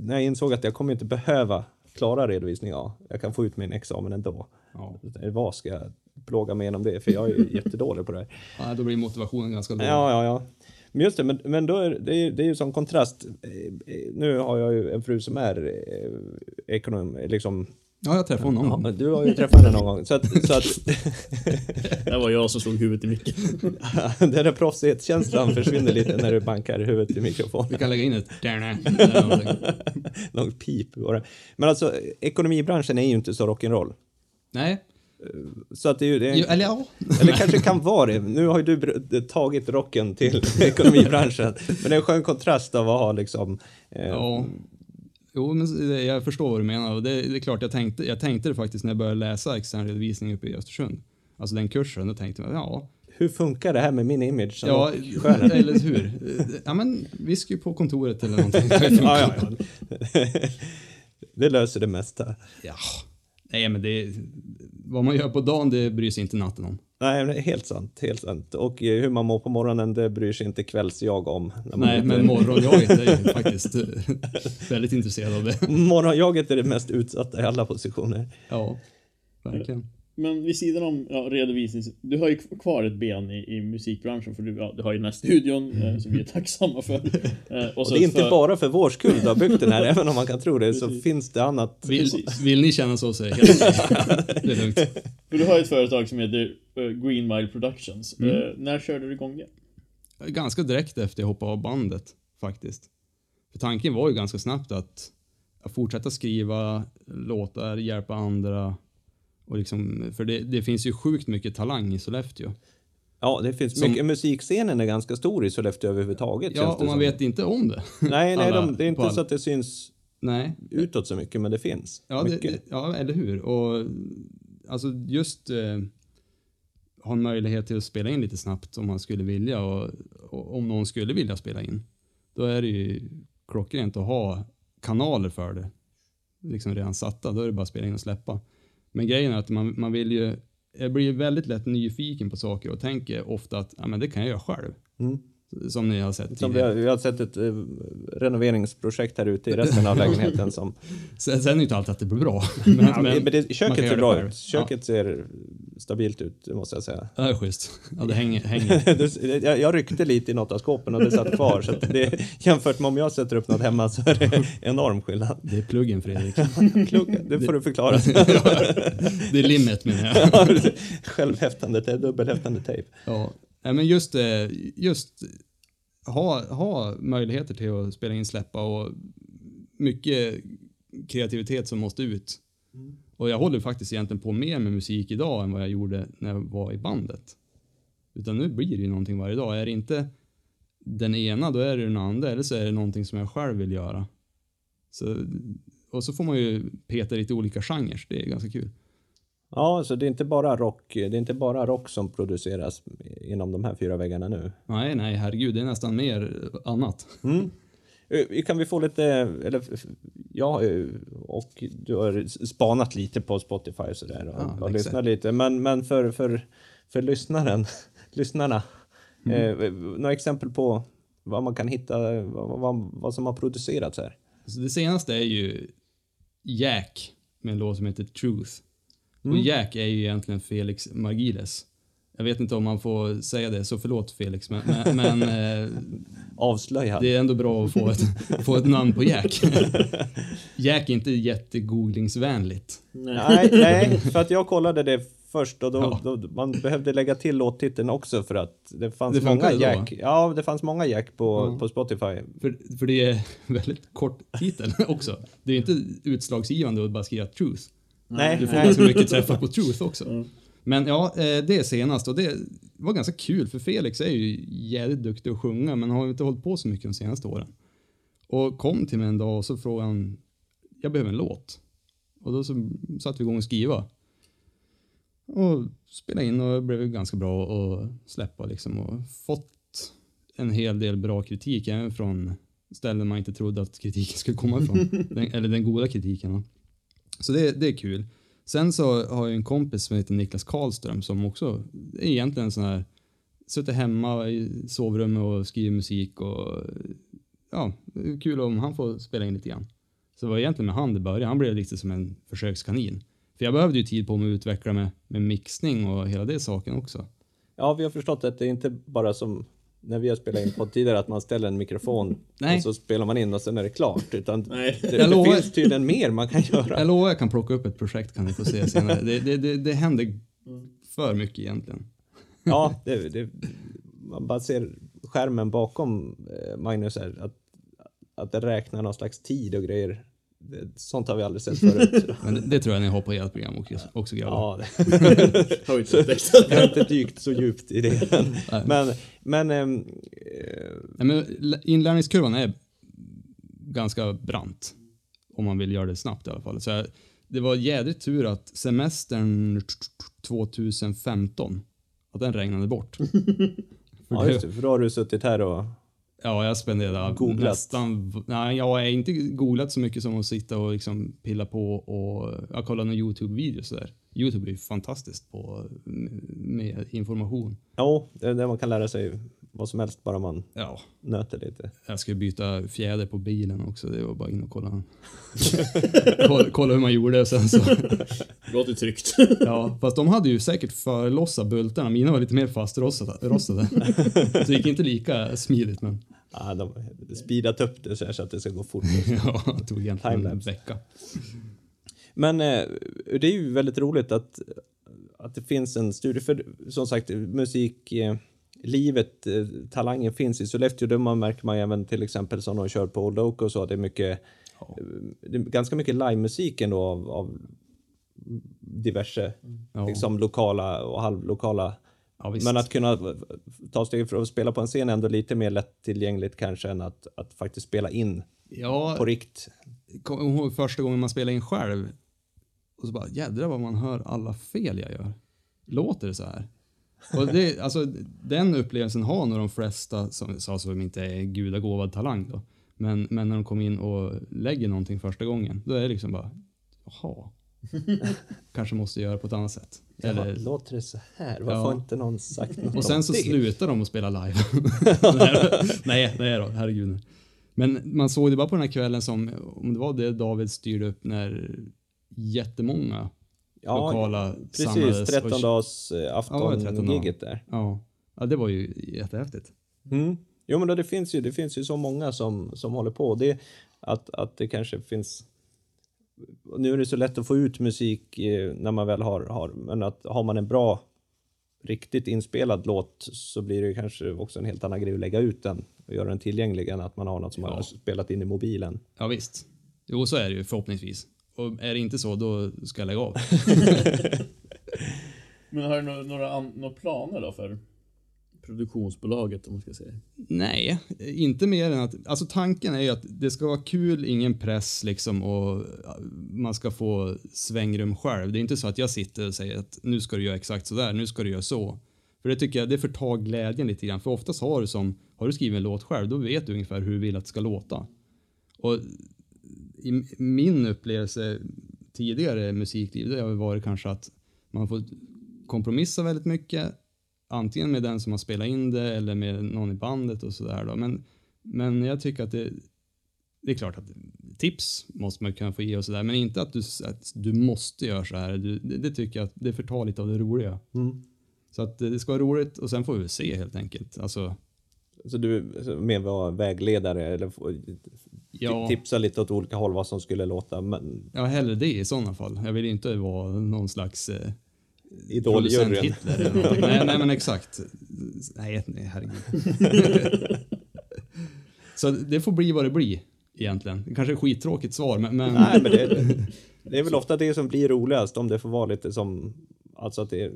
[SPEAKER 2] när jag insåg att jag kommer inte behöva klara redovisning A, jag kan få ut min examen ändå.
[SPEAKER 3] Ja.
[SPEAKER 2] Vad ska jag plåga mig igenom det? För jag är jättedålig på det.
[SPEAKER 3] Ja, då blir motivationen ganska låg.
[SPEAKER 2] Ja, ja, ja. Men just det, men, men då är, det, är, det är ju som kontrast. Eh, eh, Nu har jag ju en fru som är eh, ekonom, liksom.
[SPEAKER 3] Ja, jag träffade honom någon
[SPEAKER 2] Ja, du har ju träffat henne någon gång. Så att, så att
[SPEAKER 1] Det var jag som slog huvudet i micken.
[SPEAKER 2] den där proffsighetskänslan försvinner lite när du bankar huvudet i mikrofonen.
[SPEAKER 3] Vi kan lägga in ett.
[SPEAKER 2] Någon pip. bara. Men alltså, ekonomibranschen är ju inte så rock'n'roll.
[SPEAKER 3] Nej,
[SPEAKER 2] Så att det, är ju- det är,
[SPEAKER 3] Jo, eller ja.
[SPEAKER 2] eller kanske kan vara det. Nu har ju du tagit rocken till ekonomibranschen. Men det är en skön kontrast av att ha liksom... Eh,
[SPEAKER 3] Ja. Jo, men jag förstår vad du menar. Och det, det är klart, jag tänkte, jag tänkte det faktiskt när jag började läsa extern redovisning uppe i Östersund. Alltså den kursen, då tänkte jag, ja,
[SPEAKER 2] Hur funkar det här med min image som
[SPEAKER 3] ja
[SPEAKER 2] rockstjärna?
[SPEAKER 3] eller hur? Ja, men whisky på kontoret eller någonting.
[SPEAKER 2] Ja, ja, ja. Det löser det mesta.
[SPEAKER 3] Ja. Nej, men det, vad man gör på dagen, det bryr sig inte natten om.
[SPEAKER 2] Nej, helt sant. Helt sant. Och eh, hur man mår på morgonen, det bryr sig inte kvälls-jag om.
[SPEAKER 3] Nej,
[SPEAKER 2] inte-
[SPEAKER 3] men morgonjaget är ju faktiskt eh, väldigt intresserad av det.
[SPEAKER 2] Morgonjaget är det mest utsatta i alla positioner.
[SPEAKER 3] Ja, verkligen.
[SPEAKER 1] Men vid sidan om ja, redovisning, du har ju kvar ett ben i, i musikbranschen för du, ja, du har ju den här studion eh, som vi är tacksamma för. Eh, och
[SPEAKER 2] Och det är inte
[SPEAKER 1] för,
[SPEAKER 2] bara för vår skull du har byggt den här, även om man kan tro det, så finns det annat.
[SPEAKER 3] Vill, vill ni känna så, så är det helt okej. Det är lugnt.
[SPEAKER 1] För du har ju ett företag som heter eh, Green Mile Productions.
[SPEAKER 3] Mm.
[SPEAKER 1] Eh, när körde du igång det?
[SPEAKER 3] Ganska direkt efter jag hoppade av bandet, faktiskt. För tanken var ju ganska snabbt att, att fortsätta skriva låtar, hjälpa andra. Och liksom, för det, det finns ju sjukt mycket talang i Sollefteå.
[SPEAKER 2] Ja, det finns
[SPEAKER 3] Som-
[SPEAKER 2] mycket. Musikscenen är ganska stor i Sollefteå överhuvudtaget.
[SPEAKER 3] Ja, och man
[SPEAKER 2] som.
[SPEAKER 3] vet inte om det.
[SPEAKER 2] Nej, nej, de, det är inte så att det syns
[SPEAKER 3] Nej,
[SPEAKER 2] utåt så mycket, men det finns.
[SPEAKER 3] Ja, det, ja eller hur. Och alltså just eh, ha en möjlighet till att spela in lite snabbt om man skulle vilja och, och om någon skulle vilja spela in. Då är det ju klockrent att ha kanaler för det. Liksom redan satta, då är det bara att spela in och släppa. Men grejen är att man, man vill ju, jag blir väldigt lätt nyfiken på saker och tänker ofta att ja, men det kan jag göra själv.
[SPEAKER 2] Mm.
[SPEAKER 3] Som ni har sett
[SPEAKER 2] Som vi, har, vi har sett ett eh, renoveringsprojekt här ute i resten av lägenheten som...
[SPEAKER 3] Sen, sen är det inte alltid att det blir bra. Men,
[SPEAKER 2] men, men det, köket ser bra ut. Köket ser stabilt ut, måste jag säga.
[SPEAKER 3] Ja, det är schysst. Ja, det hänger. hänger.
[SPEAKER 2] Jag, jag ryckte lite i något av skåpen och det satt kvar. Så det, jämfört med om jag sätter upp något hemma så är det enorm skillnad.
[SPEAKER 3] Det är pluggen Fredrik.
[SPEAKER 2] Klok, det får du förklara.
[SPEAKER 3] Det är limmet menar jag.
[SPEAKER 2] Självhäftande, dubbelhäftande tejp.
[SPEAKER 3] Ja. Men just, eh, just ha, ha möjligheter till att spela in, släppa och mycket kreativitet som måste ut. Och jag håller faktiskt egentligen på mer med musik idag än vad jag gjorde när jag var i bandet. Utan nu blir det ju någonting varje dag. Är det inte den ena, då är det den andra. Eller så är det någonting som jag själv vill göra. Så, och så får man ju peta lite olika genrer. Det är ganska kul.
[SPEAKER 2] Ja, så det är inte bara rock, det är inte bara rock som produceras inom de här fyra väggarna nu.
[SPEAKER 3] Nej, nej, herregud. Det är nästan mer annat.
[SPEAKER 2] Mm. Eh, Kan vi få lite, eller ja, eh, och du har spanat lite på Spotify och sådär och,
[SPEAKER 3] Ja,
[SPEAKER 2] och lyssnat lite, men, men för, för, för lyssnaren, lyssnarna, eh, några exempel på vad man kan hitta, vad, vad, vad som har producerats här?
[SPEAKER 3] Så det senaste är ju Jack med en låt som heter Truth. Och Jack är ju egentligen Felix Margiles. Jag vet inte om man får säga det, så förlåt Felix, men, men, eh,
[SPEAKER 2] Avslöjad.
[SPEAKER 3] det är ändå bra att få ett, få ett namn på Jack. Jack är inte jättegooglingsvänligt.
[SPEAKER 2] Nej, nej, för att jag kollade det först och då,
[SPEAKER 3] Ja.
[SPEAKER 2] då man behövde lägga till låttiteln också för att det fanns
[SPEAKER 3] Det
[SPEAKER 2] många
[SPEAKER 3] då,
[SPEAKER 2] Jack. Ja, det fanns många Jack på,
[SPEAKER 3] Ja.
[SPEAKER 2] på Spotify.
[SPEAKER 3] För, för det är väldigt kort titel också. Det är inte utslagsgivande att bara skriva Truth.
[SPEAKER 2] Nej,
[SPEAKER 3] Du får
[SPEAKER 2] nej.
[SPEAKER 3] ganska mycket träffar på Truth också.
[SPEAKER 1] Mm.
[SPEAKER 3] Men ja, eh, det är senast och det var ganska kul för Felix är ju jävligt duktig att sjunga men har inte hållit på så mycket de senaste åren. Och kom till mig en dag och så frågade han, jag behöver en låt. Och då så satte vi igång och skriva. Och spela in och blev ganska bra att släppa liksom och fått en hel del bra kritik även från ställen man inte trodde att kritiken skulle komma ifrån. den, eller den goda kritiken. Så det, det är kul. Sen så har jag en kompis som heter Niklas Karlström som också är egentligen en sån här Sitter hemma i sovrummet och skriver musik och ja, det är kul om han får spela in lite grann. Så det var egentligen med han det började. Han blev lite som en försökskanin. För jag behövde ju tid på mig att utveckla med, med mixning och hela det saken också.
[SPEAKER 2] Ja, vi har förstått att det är inte bara som när vi har spelat in på tidigare att man ställer en mikrofon
[SPEAKER 3] Nej.
[SPEAKER 2] och så spelar man in och sen är det klart. Utan
[SPEAKER 1] Nej.
[SPEAKER 2] det, det
[SPEAKER 3] lovar-
[SPEAKER 2] finns tydligen mer man kan göra.
[SPEAKER 3] Jag lovar jag kan plocka upp ett projekt kan ni få se senare. Det, det, det, det händer för mycket egentligen.
[SPEAKER 2] Ja, det, det, man bara ser skärmen bakom eh, Magnus här, att, att det räknar någon slags tid och grejer sånt har vi aldrig sett förut.
[SPEAKER 3] Men det, det tror jag ni har på ert program också, också grabbar.
[SPEAKER 2] ja, det,
[SPEAKER 1] Har vi inte upptäckt.
[SPEAKER 2] jag har inte dykt så djupt i det än. Men, men
[SPEAKER 3] Nej, men inlärningskurvan är ganska brant. Om man vill göra det snabbt i alla fall. Så jag, det var jädrigt tur att semestern 2015, att den regnade bort. För
[SPEAKER 2] ja, just det, för då har du suttit här och
[SPEAKER 3] Ja, jag spenderade
[SPEAKER 2] Googlat.
[SPEAKER 3] nästan... Nej, jag har inte googlat så mycket som att sitta och liksom pilla på och jag kollar några YouTube-videos där. YouTube är ju fantastiskt på med information.
[SPEAKER 2] Ja, det är där man kan lära sig vad som helst bara man
[SPEAKER 3] Ja,
[SPEAKER 2] nöter lite.
[SPEAKER 3] jag ska byta fjäder på bilen också. Det var bara in och kolla. kolla, kolla hur man gjorde och sen så...
[SPEAKER 1] Låter tryggt.
[SPEAKER 3] Ja, fast de hade ju säkert förlossat bultarna. Mina var lite mer fastrostade. rostade. Så det gick inte lika smidigt men
[SPEAKER 2] Ja, de har speedat upp det så, att det ska gå fort.
[SPEAKER 3] ja, det tog egentligen en vecka.
[SPEAKER 2] Men eh, det är ju väldigt roligt att, att det finns en studie, för som sagt musik, eh, livet, eh, talangen finns i Sollefteå. Det man märker man även till exempel som de kör på Old Oak och så, det är mycket, eh, det är ganska mycket livemusik ändå av, av diverse,
[SPEAKER 3] Ja.
[SPEAKER 2] liksom lokala och halvlokala.
[SPEAKER 3] Ja, visst.
[SPEAKER 2] Men att kunna ta steg för att spela på en scen är ändå lite mer lättillgängligt kanske än att, att faktiskt spela in
[SPEAKER 3] Ja,
[SPEAKER 2] på rikt.
[SPEAKER 3] kommer ihåg första gången man spelade in själv och så bara jädrar vad man hör alla fel jag gör. Låter det så här? Och det, alltså, den upplevelsen har nog de flesta som, som som inte är gudagåvad talang då. Men, men när de kommer in och lägger någonting första gången, då är det liksom bara, jaha. Kanske måste göra på ett annat sätt.
[SPEAKER 2] Eller,
[SPEAKER 3] Eller,
[SPEAKER 2] låter det så här? Varför
[SPEAKER 3] Ja.
[SPEAKER 2] har inte någon sagt något
[SPEAKER 3] och sen
[SPEAKER 2] om
[SPEAKER 3] så
[SPEAKER 2] det?
[SPEAKER 3] slutar de att spela live. nej, nej då, herregud. Men man såg det bara på den här kvällen som, om det var det David styrde upp när jättemånga
[SPEAKER 2] Ja,
[SPEAKER 3] lokala
[SPEAKER 2] Precis,
[SPEAKER 3] samlades.
[SPEAKER 2] 13
[SPEAKER 3] och,
[SPEAKER 2] dags
[SPEAKER 3] Ja, 13
[SPEAKER 2] afton-giget där.
[SPEAKER 3] ja. ja, det var ju jättehäftigt.
[SPEAKER 2] Mm. Jo, men då, det, finns ju, det finns ju så många som, som håller på. Det, att, att det kanske finns... Nu är det så lätt att få ut musik eh, när man väl har, har... Men att har man en bra, riktigt inspelad låt så blir det kanske också en helt annan grej att lägga ut den och göra den tillgänglig än att man har något som man
[SPEAKER 3] Ja.
[SPEAKER 2] har spelat in i mobilen.
[SPEAKER 3] Ja, visst. Jo, så är det ju förhoppningsvis. Och är det inte så, då ska jag lägga av.
[SPEAKER 1] Men har du några, några, några planer då för produktionsbolaget om man ska säga?
[SPEAKER 3] Nej, inte mer än att, alltså tanken är ju att det ska vara kul, ingen press liksom och man ska få svängrum själv. Det är inte så att jag sitter och säger att nu ska du göra exakt så där, nu ska du göra så. För det tycker jag, det förtar glädjen lite grann. För oftast har du som, har du skrivit en låt själv, då vet du ungefär hur du vill att det ska låta. Och i min upplevelse tidigare musikliv, det har varit kanske att man får kompromissa väldigt mycket antingen med den som har spelat in det eller med någon i bandet och sådär då. Men, men jag tycker att det, det är klart att tips måste man kunna få ge och sådär, men inte att du, att du måste göra så här. Du, det, det tycker jag att det förtar lite av det roliga. Så att det ska vara roligt och sen får vi se helt enkelt. Alltså,
[SPEAKER 2] Så du mer var vägledare eller
[SPEAKER 3] Ja.
[SPEAKER 2] tipsa lite åt olika håll vad som skulle låta men
[SPEAKER 3] ja, hellre det i sådana fall. Jag vill inte vara någon slags eh,
[SPEAKER 2] Idoljuryn.
[SPEAKER 3] nej, nej, men exakt. Nej, nej herregud. Så det får bli vad det blir egentligen. Det kanske är ett skittråkigt svar, men, men
[SPEAKER 2] Nej, men det, det är väl ofta det som blir roligast om det får vara lite som, alltså att det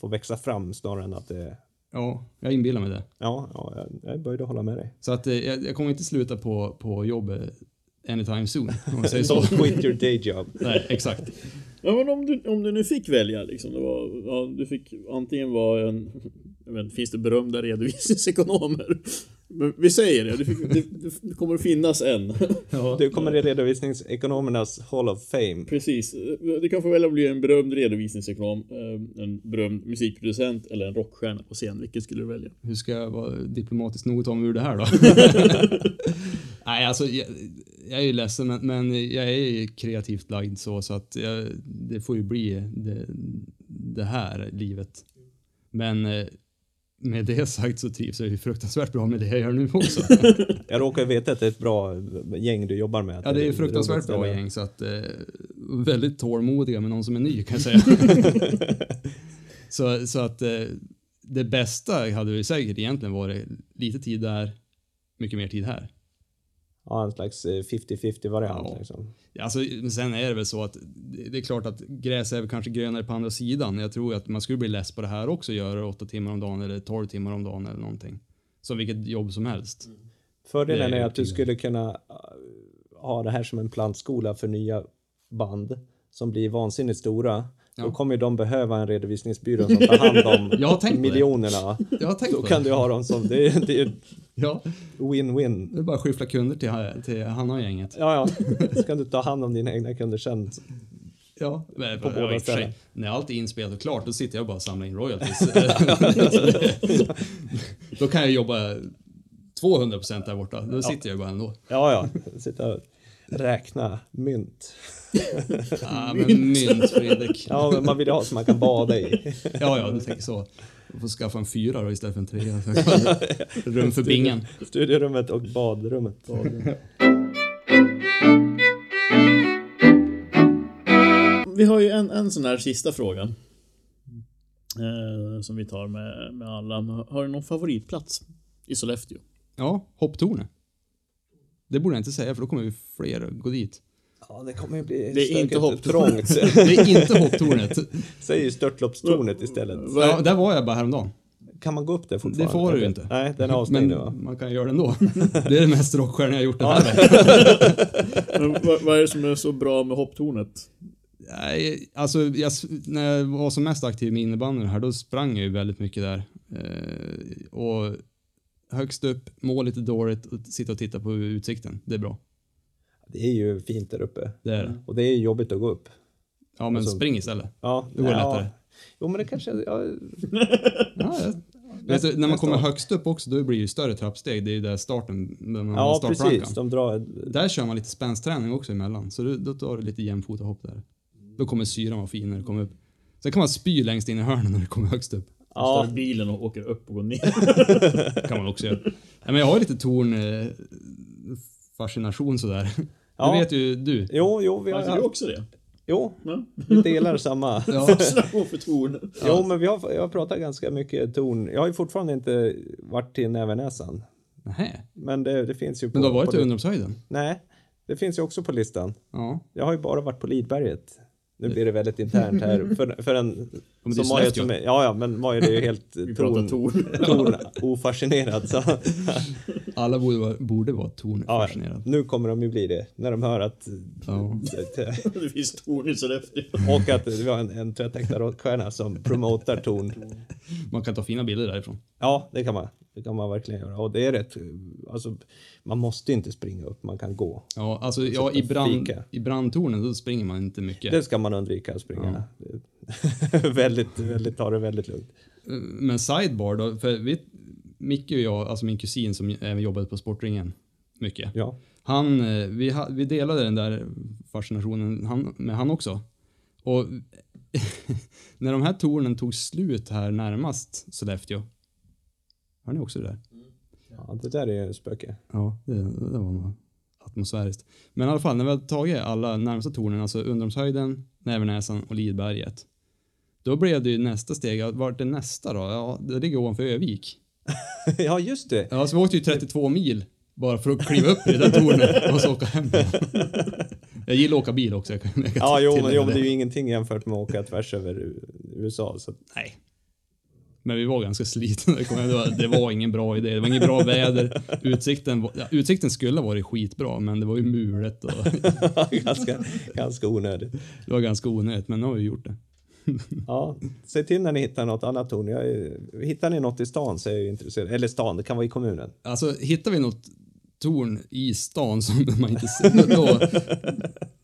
[SPEAKER 2] får växa fram snarare än att det,
[SPEAKER 3] ja, jag inbillar mig det.
[SPEAKER 2] ja, ja jag, jag att hålla med dig.
[SPEAKER 3] Så att eh, jag, jag kommer inte sluta på, på jobbet anytime soon, om man säger så.
[SPEAKER 2] Don't quit your day job.
[SPEAKER 3] Nej, exakt.
[SPEAKER 1] Ja men om du, om du nu fick välja liksom, det var, ja, du fick antingen vara en, jag vet, finns det berömda redovisningsekonomer? Men vi säger det, det, fick, det, det kommer att finnas en.
[SPEAKER 3] Ja.
[SPEAKER 2] Du kommer i redovisningsekonomernas Hall of Fame.
[SPEAKER 1] Precis, du kan få välja att bli en berömd redovisningsekonom, eh, en berömd musikproducent eller en rockstjärna på scen. Vilket skulle du välja?
[SPEAKER 3] Hur ska jag vara diplomatiskt nog att ta mig ur det här då? Nej, alltså jag, är ju ledsen, men, men jag är ju kreativt lagd så, så att jag, det får ju bli det, det här livet. Men eh, med det sagt så trivs jag ju fruktansvärt bra med det jag gör nu också.
[SPEAKER 2] Jag råkar veta att det är ett bra gäng du jobbar med.
[SPEAKER 3] Ja, det är ju fruktansvärt bra gäng, så att eh, väldigt tålmodiga med någon som är ny kan jag säga. så, så att eh, det bästa hade ju säkert egentligen varit lite tid där, mycket mer tid här.
[SPEAKER 2] Ja, en slags eh, 50-50 variant.
[SPEAKER 3] Ja.
[SPEAKER 2] Liksom.
[SPEAKER 3] Alltså, men sen är det väl så att det är klart att gräs är väl kanske grönare på andra sidan. Jag tror att man skulle bli less på det här också, göra det åtta timmar om dagen eller 12 timmar om dagen eller någonting. Som vilket jobb som helst.
[SPEAKER 2] Fördelen
[SPEAKER 3] Det är
[SPEAKER 2] är att du skulle kunna äh, ha det här som en plantskola för nya band som blir vansinnigt stora. Då
[SPEAKER 3] Ja.
[SPEAKER 2] kommer ju de behöva en redovisningsbyrå som tar hand om
[SPEAKER 3] Jag på det.
[SPEAKER 2] miljonerna.
[SPEAKER 3] Jag har tänkt
[SPEAKER 2] Då kan
[SPEAKER 3] det.
[SPEAKER 2] du ha dem som, det är, det är
[SPEAKER 3] Ja,
[SPEAKER 2] win-win.
[SPEAKER 3] det är bara att skyffla kunder till, till Hanna och gänget.
[SPEAKER 2] Ja, ja. Så kan du ta hand om dina egna kunder sen.
[SPEAKER 3] Ja, men,
[SPEAKER 2] På båda ställen.
[SPEAKER 3] När allt är inspelat och klart, då sitter jag bara och samlar in royalties. då kan jag jobba 200% där borta. Då sitter jag bara ändå.
[SPEAKER 2] Ja, ja. Sitta räkna mynt.
[SPEAKER 3] Ja, men mynt, Fredrik.
[SPEAKER 2] Ja, men man vill ha som man kan bada i.
[SPEAKER 3] Ja, ja, du tänker så. Du får skaffa en fyra då istället för en trea. Rum för bingen.
[SPEAKER 2] Studierummet och badrummet.
[SPEAKER 1] Vi har ju en, en sån här sista fråga. Eh, som vi tar med, med alla. Har du någon favoritplats i Sollefteå?
[SPEAKER 3] Ja, hopptornet. Det borde jag inte säga för då kommer vi fler gå dit.
[SPEAKER 2] Ja, det kommer ju bli
[SPEAKER 1] Det är inte hopptornet.
[SPEAKER 3] Det är inte hopptornet.
[SPEAKER 2] Säg ju störtloppstornet istället.
[SPEAKER 3] Ja, där var jag bara häromdagen.
[SPEAKER 2] Kan man gå upp där fortfarande?
[SPEAKER 3] Det får du ju inte.
[SPEAKER 2] Nej, den är avstängd
[SPEAKER 3] Men
[SPEAKER 2] nu va?
[SPEAKER 3] man kan göra det ändå. Det är det mest rockstjärna jag har gjort den här veckan.
[SPEAKER 1] Men vad, vad är det som är så bra med hopptornet?
[SPEAKER 3] Nej, alltså jag, när jag var som mest aktiv med innebandyn här, då sprang jag ju väldigt mycket där. Eh, och högst upp, må lite dåligt och sitta och titta på utsikten. Det är bra.
[SPEAKER 2] Det är ju fint där uppe.
[SPEAKER 3] Det är det.
[SPEAKER 2] Och det är jobbigt att gå upp.
[SPEAKER 3] Ja, men
[SPEAKER 2] Alltså-
[SPEAKER 3] spring istället.
[SPEAKER 2] Ja,
[SPEAKER 3] Det går
[SPEAKER 2] ja.
[SPEAKER 3] lättare.
[SPEAKER 2] Jo, men det kanske... Ja,
[SPEAKER 3] Ja, du, när man kommer högst upp också, då blir det ju större trappsteg. Det är ju där starten, när man
[SPEAKER 2] ja precis. De drar...
[SPEAKER 3] Där kör man lite spänsträning också emellan, så då, då tar du lite jämfota hopp där. Då kommer syran vara fin när du kommer upp. Sen kan man spy längst in i hörnen när du kommer högst upp.
[SPEAKER 1] Ja.
[SPEAKER 2] Ja,
[SPEAKER 1] bilen och åker upp och går ner.
[SPEAKER 3] kan man också göra. Nej, men jag har lite torn eh, fascination sådär.
[SPEAKER 2] Ja.
[SPEAKER 3] Det vet ju du.
[SPEAKER 2] jo, jo, vi har...
[SPEAKER 1] Har du också det?
[SPEAKER 2] Jo, vi delar samma.
[SPEAKER 3] Ja.
[SPEAKER 1] Fascination för torn.
[SPEAKER 2] Jo, men vi har, jag har pratat ganska mycket torn. Jag har ju fortfarande inte varit till Nävernäsan.
[SPEAKER 3] Nähä.
[SPEAKER 2] Men det, det finns ju på...
[SPEAKER 3] Men du har varit
[SPEAKER 2] på
[SPEAKER 3] i Undrumshöjden?
[SPEAKER 2] Nej, det finns ju också på listan.
[SPEAKER 3] Ja.
[SPEAKER 2] Jag har ju bara varit på Lidberget. Nu blir det väldigt internt här. För, för en
[SPEAKER 3] är
[SPEAKER 2] som Maja
[SPEAKER 3] Sollefteå.
[SPEAKER 2] som är, Ja, ja, men Maja är ju helt torn,
[SPEAKER 1] torn.
[SPEAKER 2] ofascinerad. Så,
[SPEAKER 3] Alla borde vara, borde vara
[SPEAKER 2] ja,
[SPEAKER 3] tornfascinerade.
[SPEAKER 2] nu kommer de ju bli det. När de hör att...
[SPEAKER 3] Ja.
[SPEAKER 1] Det finns torn i Sollefteå.
[SPEAKER 2] Och att vi har en, en tvättäkta rockstjärna som promotar torn.
[SPEAKER 3] Man kan ta fina bilder därifrån.
[SPEAKER 2] Ja, det kan man. Det kan man verkligen göra. Och det är rätt... Alltså, man måste inte springa upp, man kan gå.
[SPEAKER 3] Ja, alltså ja, i, brand, i brandtornen då springer man inte mycket.
[SPEAKER 2] Det ska man undvika att springa. väldigt, väldigt, ta det väldigt lugnt.
[SPEAKER 3] Men sidebar då, för vi, Micke och jag, alltså min kusin som även jobbade på Sportringen mycket.
[SPEAKER 2] Ja.
[SPEAKER 3] Han, eh, vi, vi delade den där fascinationen han, med han också. Och när de här tornen tog slut här närmast Sollefteå. Har ni också det där?
[SPEAKER 2] ja, det där är ju spöke.
[SPEAKER 3] Ja, det, det var nog atmosfäriskt. Men i alla fall, när vi hade tagit alla närmsta tornen, alltså Undrumshöjden, Nävernäsan och Lidberget. Då blev det ju nästa steg, vart är nästa då? Ja, det ligger ovanför Övik.
[SPEAKER 2] ja, just det.
[SPEAKER 3] Ja, så vi åkte ju 32 mil bara för att kliva upp i det där tornet och så åka hem. Jag gillar att åka bil också. Jag kan, jag kan
[SPEAKER 2] Ja, jo, men, jo, det är ju ingenting jämfört med att åka tvärs över USA. Så.
[SPEAKER 3] Nej. Men vi var ganska slitna. Det ihåg. Det var ingen bra idé. Det var inget bra väder. Utsikten, var, ja, utsikten skulle ha varit skitbra, men det var ju mulet och
[SPEAKER 2] ganska, ganska onödigt.
[SPEAKER 3] det var ganska onödigt. Men nu har vi gjort det.
[SPEAKER 2] Ja, säg till när ni hittar något annat torn. Jag är, hittar ni något i stan så är jag intresserad. Eller stan, det kan vara i kommunen.
[SPEAKER 3] Alltså, hittar vi något torn i stan som man inte ser, då,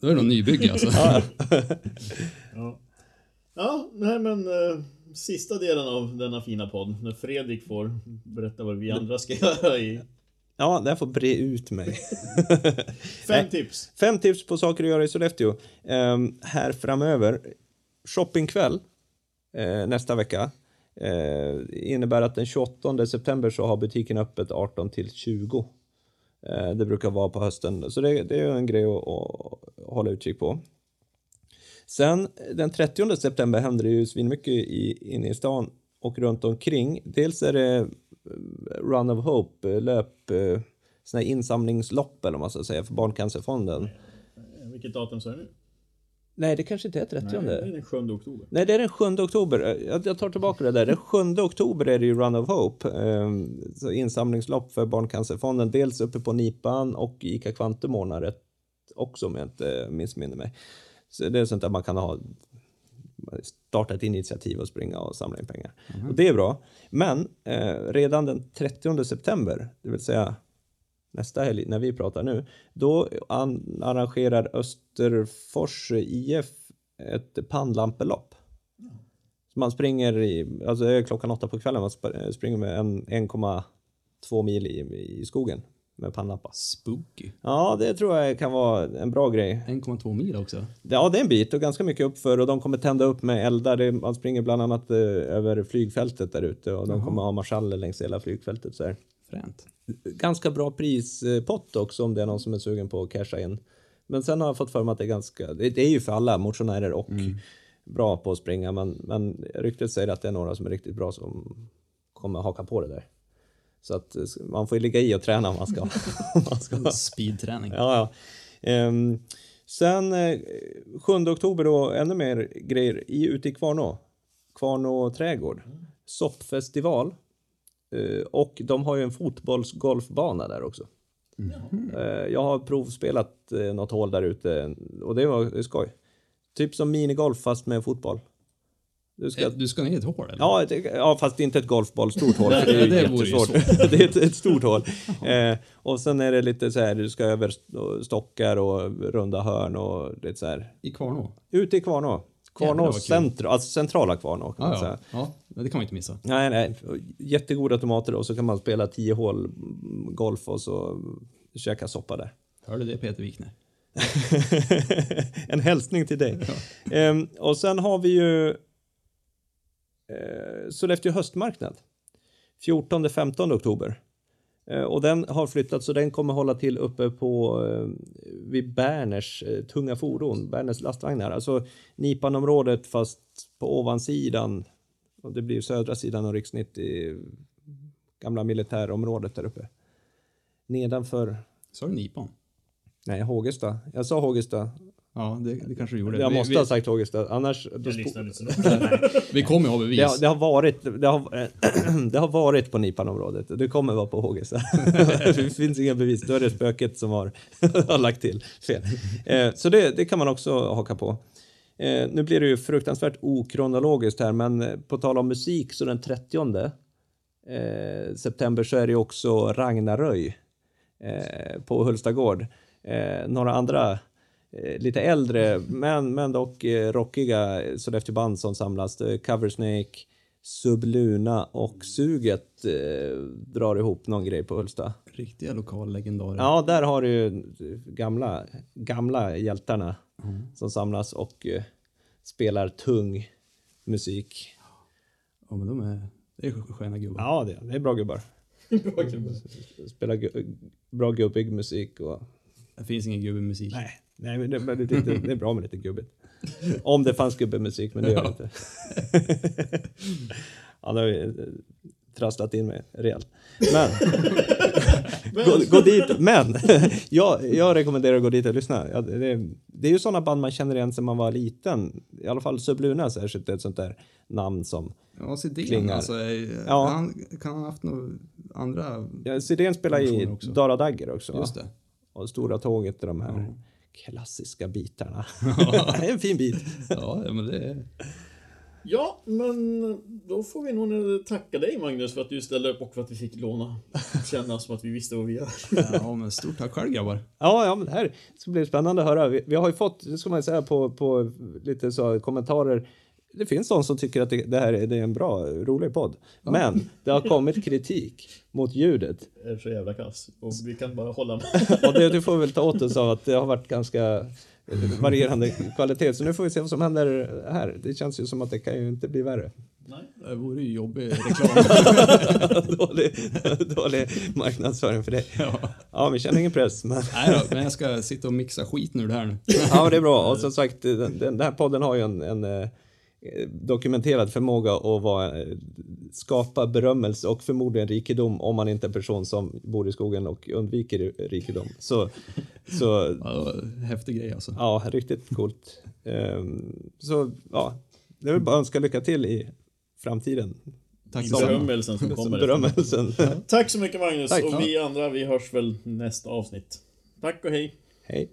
[SPEAKER 3] då är det någon nybygge alltså.
[SPEAKER 1] Ja. Ja, nej men eh, sista delen av denna fina podd. När Fredrik får berätta vad vi andra ska göra i
[SPEAKER 2] Ja, det här får bre ut mig.
[SPEAKER 1] fem tips.
[SPEAKER 2] Fem tips på saker att göra i Sollefteå. Ehm, här framöver. Shoppingkväll eh, nästa vecka. Eh, innebär att den 28 september så har butiken öppet 18 till 20. Eh, det brukar vara på hösten. Så det, det är en grej att, att hålla utkik på. Sen den 30 september händer det ju svinmycket i, inne i stan och runt omkring. Dels är det eh, Run of Hope, eh, löp, eh, sån här insamlingslopp eller vad man ska säga för Barncancerfonden.
[SPEAKER 1] Eh, Vilket datum sa du nu?
[SPEAKER 2] Nej, det kanske inte är 30.
[SPEAKER 1] Nej, det är den 7 oktober.
[SPEAKER 2] Nej, det är den 7 oktober. Jag, tar tillbaka det där. Den 7 oktober är det ju Run of Hope. Eh, så insamlingslopp för Barncancerfonden. Dels uppe på Nipan och Ica Kvantum ordnar också om jag inte missminner mig. Så det är sånt där man kan ha starta ett initiativ och springa och samla in pengar. Och det är bra. Men eh, redan den 30 september, det vill säga nästa helg när vi pratar nu, då an- arrangerar Österfors IF ett pannlampelopp. Så man springer i, alltså klockan åtta på kvällen, man sp- springer med en 1,2 mil i, i skogen med pannlampa.
[SPEAKER 3] Spooky.
[SPEAKER 2] Ja, det tror jag kan vara en bra grej.
[SPEAKER 3] 1,2 mil också.
[SPEAKER 2] Ja, det är en bit och ganska mycket uppför och de kommer tända upp med eldar. Man springer bland annat eh, över flygfältet där ute och de kommer ha marschaller längs hela flygfältet. Så här.
[SPEAKER 3] Fränt.
[SPEAKER 2] Ganska bra prispott också om det är någon som är sugen på att casha in. Men sen har jag fått för mig att det är ganska, det, är ju för alla motionärer och bra på att springa men, men ryktet säger att det är några som är riktigt bra som kommer haka på det där. Så att eh, man får ju ligga i och träna om man ska. man ska
[SPEAKER 3] Speedträning.
[SPEAKER 2] Ja, ja. Ehm, sen eh, 7 oktober då, ännu mer grejer i, ute i Kvarnå. Kvarnå trädgård. Soppfestival. Eh, och de har ju en fotbollsgolfbana där också. Eh, jag har provspelat eh, något hål där ute och det var skoj. Typ som minigolf fast med fotboll. Du ska
[SPEAKER 3] Eh, Du ska ner i ett hål eller?
[SPEAKER 2] Ja, det, ja, fast inte ett golfboll, stort hål. Det är ju
[SPEAKER 3] det
[SPEAKER 2] jättesvårt. det är ett, ett stort hål. Eh, och sen är det lite så här, du ska över st- stockar och runda hörn och lite så här.
[SPEAKER 3] I Kvarnå?
[SPEAKER 2] Ute i Kvarnå. Kvarnå centrum, alltså centrala Kvarnå kan man
[SPEAKER 3] Ja,
[SPEAKER 2] säga.
[SPEAKER 3] ja. ja, det kan man inte missa.
[SPEAKER 2] Nej, nej. Jättegoda tomater och så kan man spela tio hål golf och så käka soppa där.
[SPEAKER 3] Hörde det Peter Wikner?
[SPEAKER 2] en hälsning till dig. Ehm, och sen har vi ju eh, Sollefteå höstmarknad. 14-15 oktober. Eh, och den har flyttat så den kommer hålla till uppe på eh, vid Berners eh, tunga fordon, Berners lastvagnar. Alltså Nipanområdet fast på ovansidan. Och det blir södra sidan av riksnitt i gamla militärområdet där uppe. Nedanför,
[SPEAKER 3] Sa du Nipan?
[SPEAKER 2] nej Hågesta. Jag sa Hågesta.
[SPEAKER 3] Ja, det, det kanske du gjorde.
[SPEAKER 2] Jag måste
[SPEAKER 3] vi,
[SPEAKER 2] ha sagt Hågesta, annars...
[SPEAKER 1] Jag lyssnade inte så
[SPEAKER 3] vi kommer ju ha bevis.
[SPEAKER 2] det, har, det har varit, det har, det har varit på Nipanområdet. Det kommer vara på Hågesta. det finns inga bevis. Då är det spöket som har, har lagt till fel. Eh, så det, det kan man också haka på. Eh, nu blir det ju fruktansvärt okronologiskt här, men eh, på tal om musik så den 30 eh, september så är det ju också Ragnaröj på Hulstagård. Några andra lite äldre men, men dock eh, rockiga Sollefteåband som samlas. Är Coversnake, Subluna och Suget eh, drar ihop någon grej på Hulsta.
[SPEAKER 3] Riktiga lokallegendarer.
[SPEAKER 2] Ja, där har du ju gamla, gamla hjältarna som samlas och eh, spelar tung musik.
[SPEAKER 3] Ja, men de är, det är sköna gubbar.
[SPEAKER 2] Ja, det, det är bra gubbar. Spelar gu, bra gubbig musik och...
[SPEAKER 3] Det finns ingen gubbe musik.
[SPEAKER 2] Nej, nej men det, men det, det, det är bra med lite gubbigt. Om det fanns gubbemusik, men det gör det inte. ja, nu har vi eh, trasslat in mig rejält. Men, gå, gå dit. Men, jag, jag rekommenderar att gå dit och lyssna. Ja, det, det, är ju sådana band man känner igen sedan man var liten. I alla fall Subluna särskilt, ett sånt där namn som...
[SPEAKER 3] Ja, Sidén alltså. eh,
[SPEAKER 2] Ja.
[SPEAKER 3] Han, kan han ha haft några andra?
[SPEAKER 2] Ja, Sidén spelar i
[SPEAKER 3] också.
[SPEAKER 2] Dara Dagger också.
[SPEAKER 3] Just det.
[SPEAKER 2] Och Stora Tåget är de här klassiska bitarna. det är en fin bit.
[SPEAKER 3] Ja, ja, men det är...
[SPEAKER 1] Ja, men då får vi nog tacka dig Magnus för att du ställde upp och för att vi fick låna. Känna som att vi visste vad vi gör.
[SPEAKER 3] Ja, men stort tack själv grabbar.
[SPEAKER 2] Ja, ja, men det här ska bli spännande att höra. Vi, vi har ju fått, det ska man säga, på, på lite så kommentarer. Det finns de som tycker att det, det här är, det är en bra, rolig podd. Men det har kommit kritik mot ljudet.
[SPEAKER 1] Det är så jävla kass. Och vi kan bara hålla med.
[SPEAKER 2] Och det, det får väl ta åt oss av att det har varit ganska varierande kvalitet. Så nu får vi se vad som händer här. Det känns ju som att det kan ju inte bli värre.
[SPEAKER 1] Nej.
[SPEAKER 3] Det vore ju jobbig reklam.
[SPEAKER 2] dålig, dålig marknadsföring för dig.
[SPEAKER 3] ja.
[SPEAKER 2] Ja, vi känner ingen press. Men...
[SPEAKER 3] Nej då, men jag ska sitta och mixa skiten ur det här nu.
[SPEAKER 2] Ja, det är bra. Och som sagt, den, den här podden har ju en, en eh, dokumenterad förmåga att vara eh, skapa berömmelse och förmodligen rikedom om man inte är en person som bor i skogen och undviker rikedom. Så, så
[SPEAKER 3] Ja, häftig grej alltså.
[SPEAKER 2] ja, riktigt coolt. Ehm, så ja, det är väl bara önska lycka till i framtiden.
[SPEAKER 3] Tack detsamma.
[SPEAKER 1] berömmelsen som kommer.
[SPEAKER 2] Berömmelsen.
[SPEAKER 1] Tack så mycket Magnus
[SPEAKER 2] Tack.
[SPEAKER 1] och vi andra vi hörs väl nästa avsnitt. Tack och hej.
[SPEAKER 2] Hej.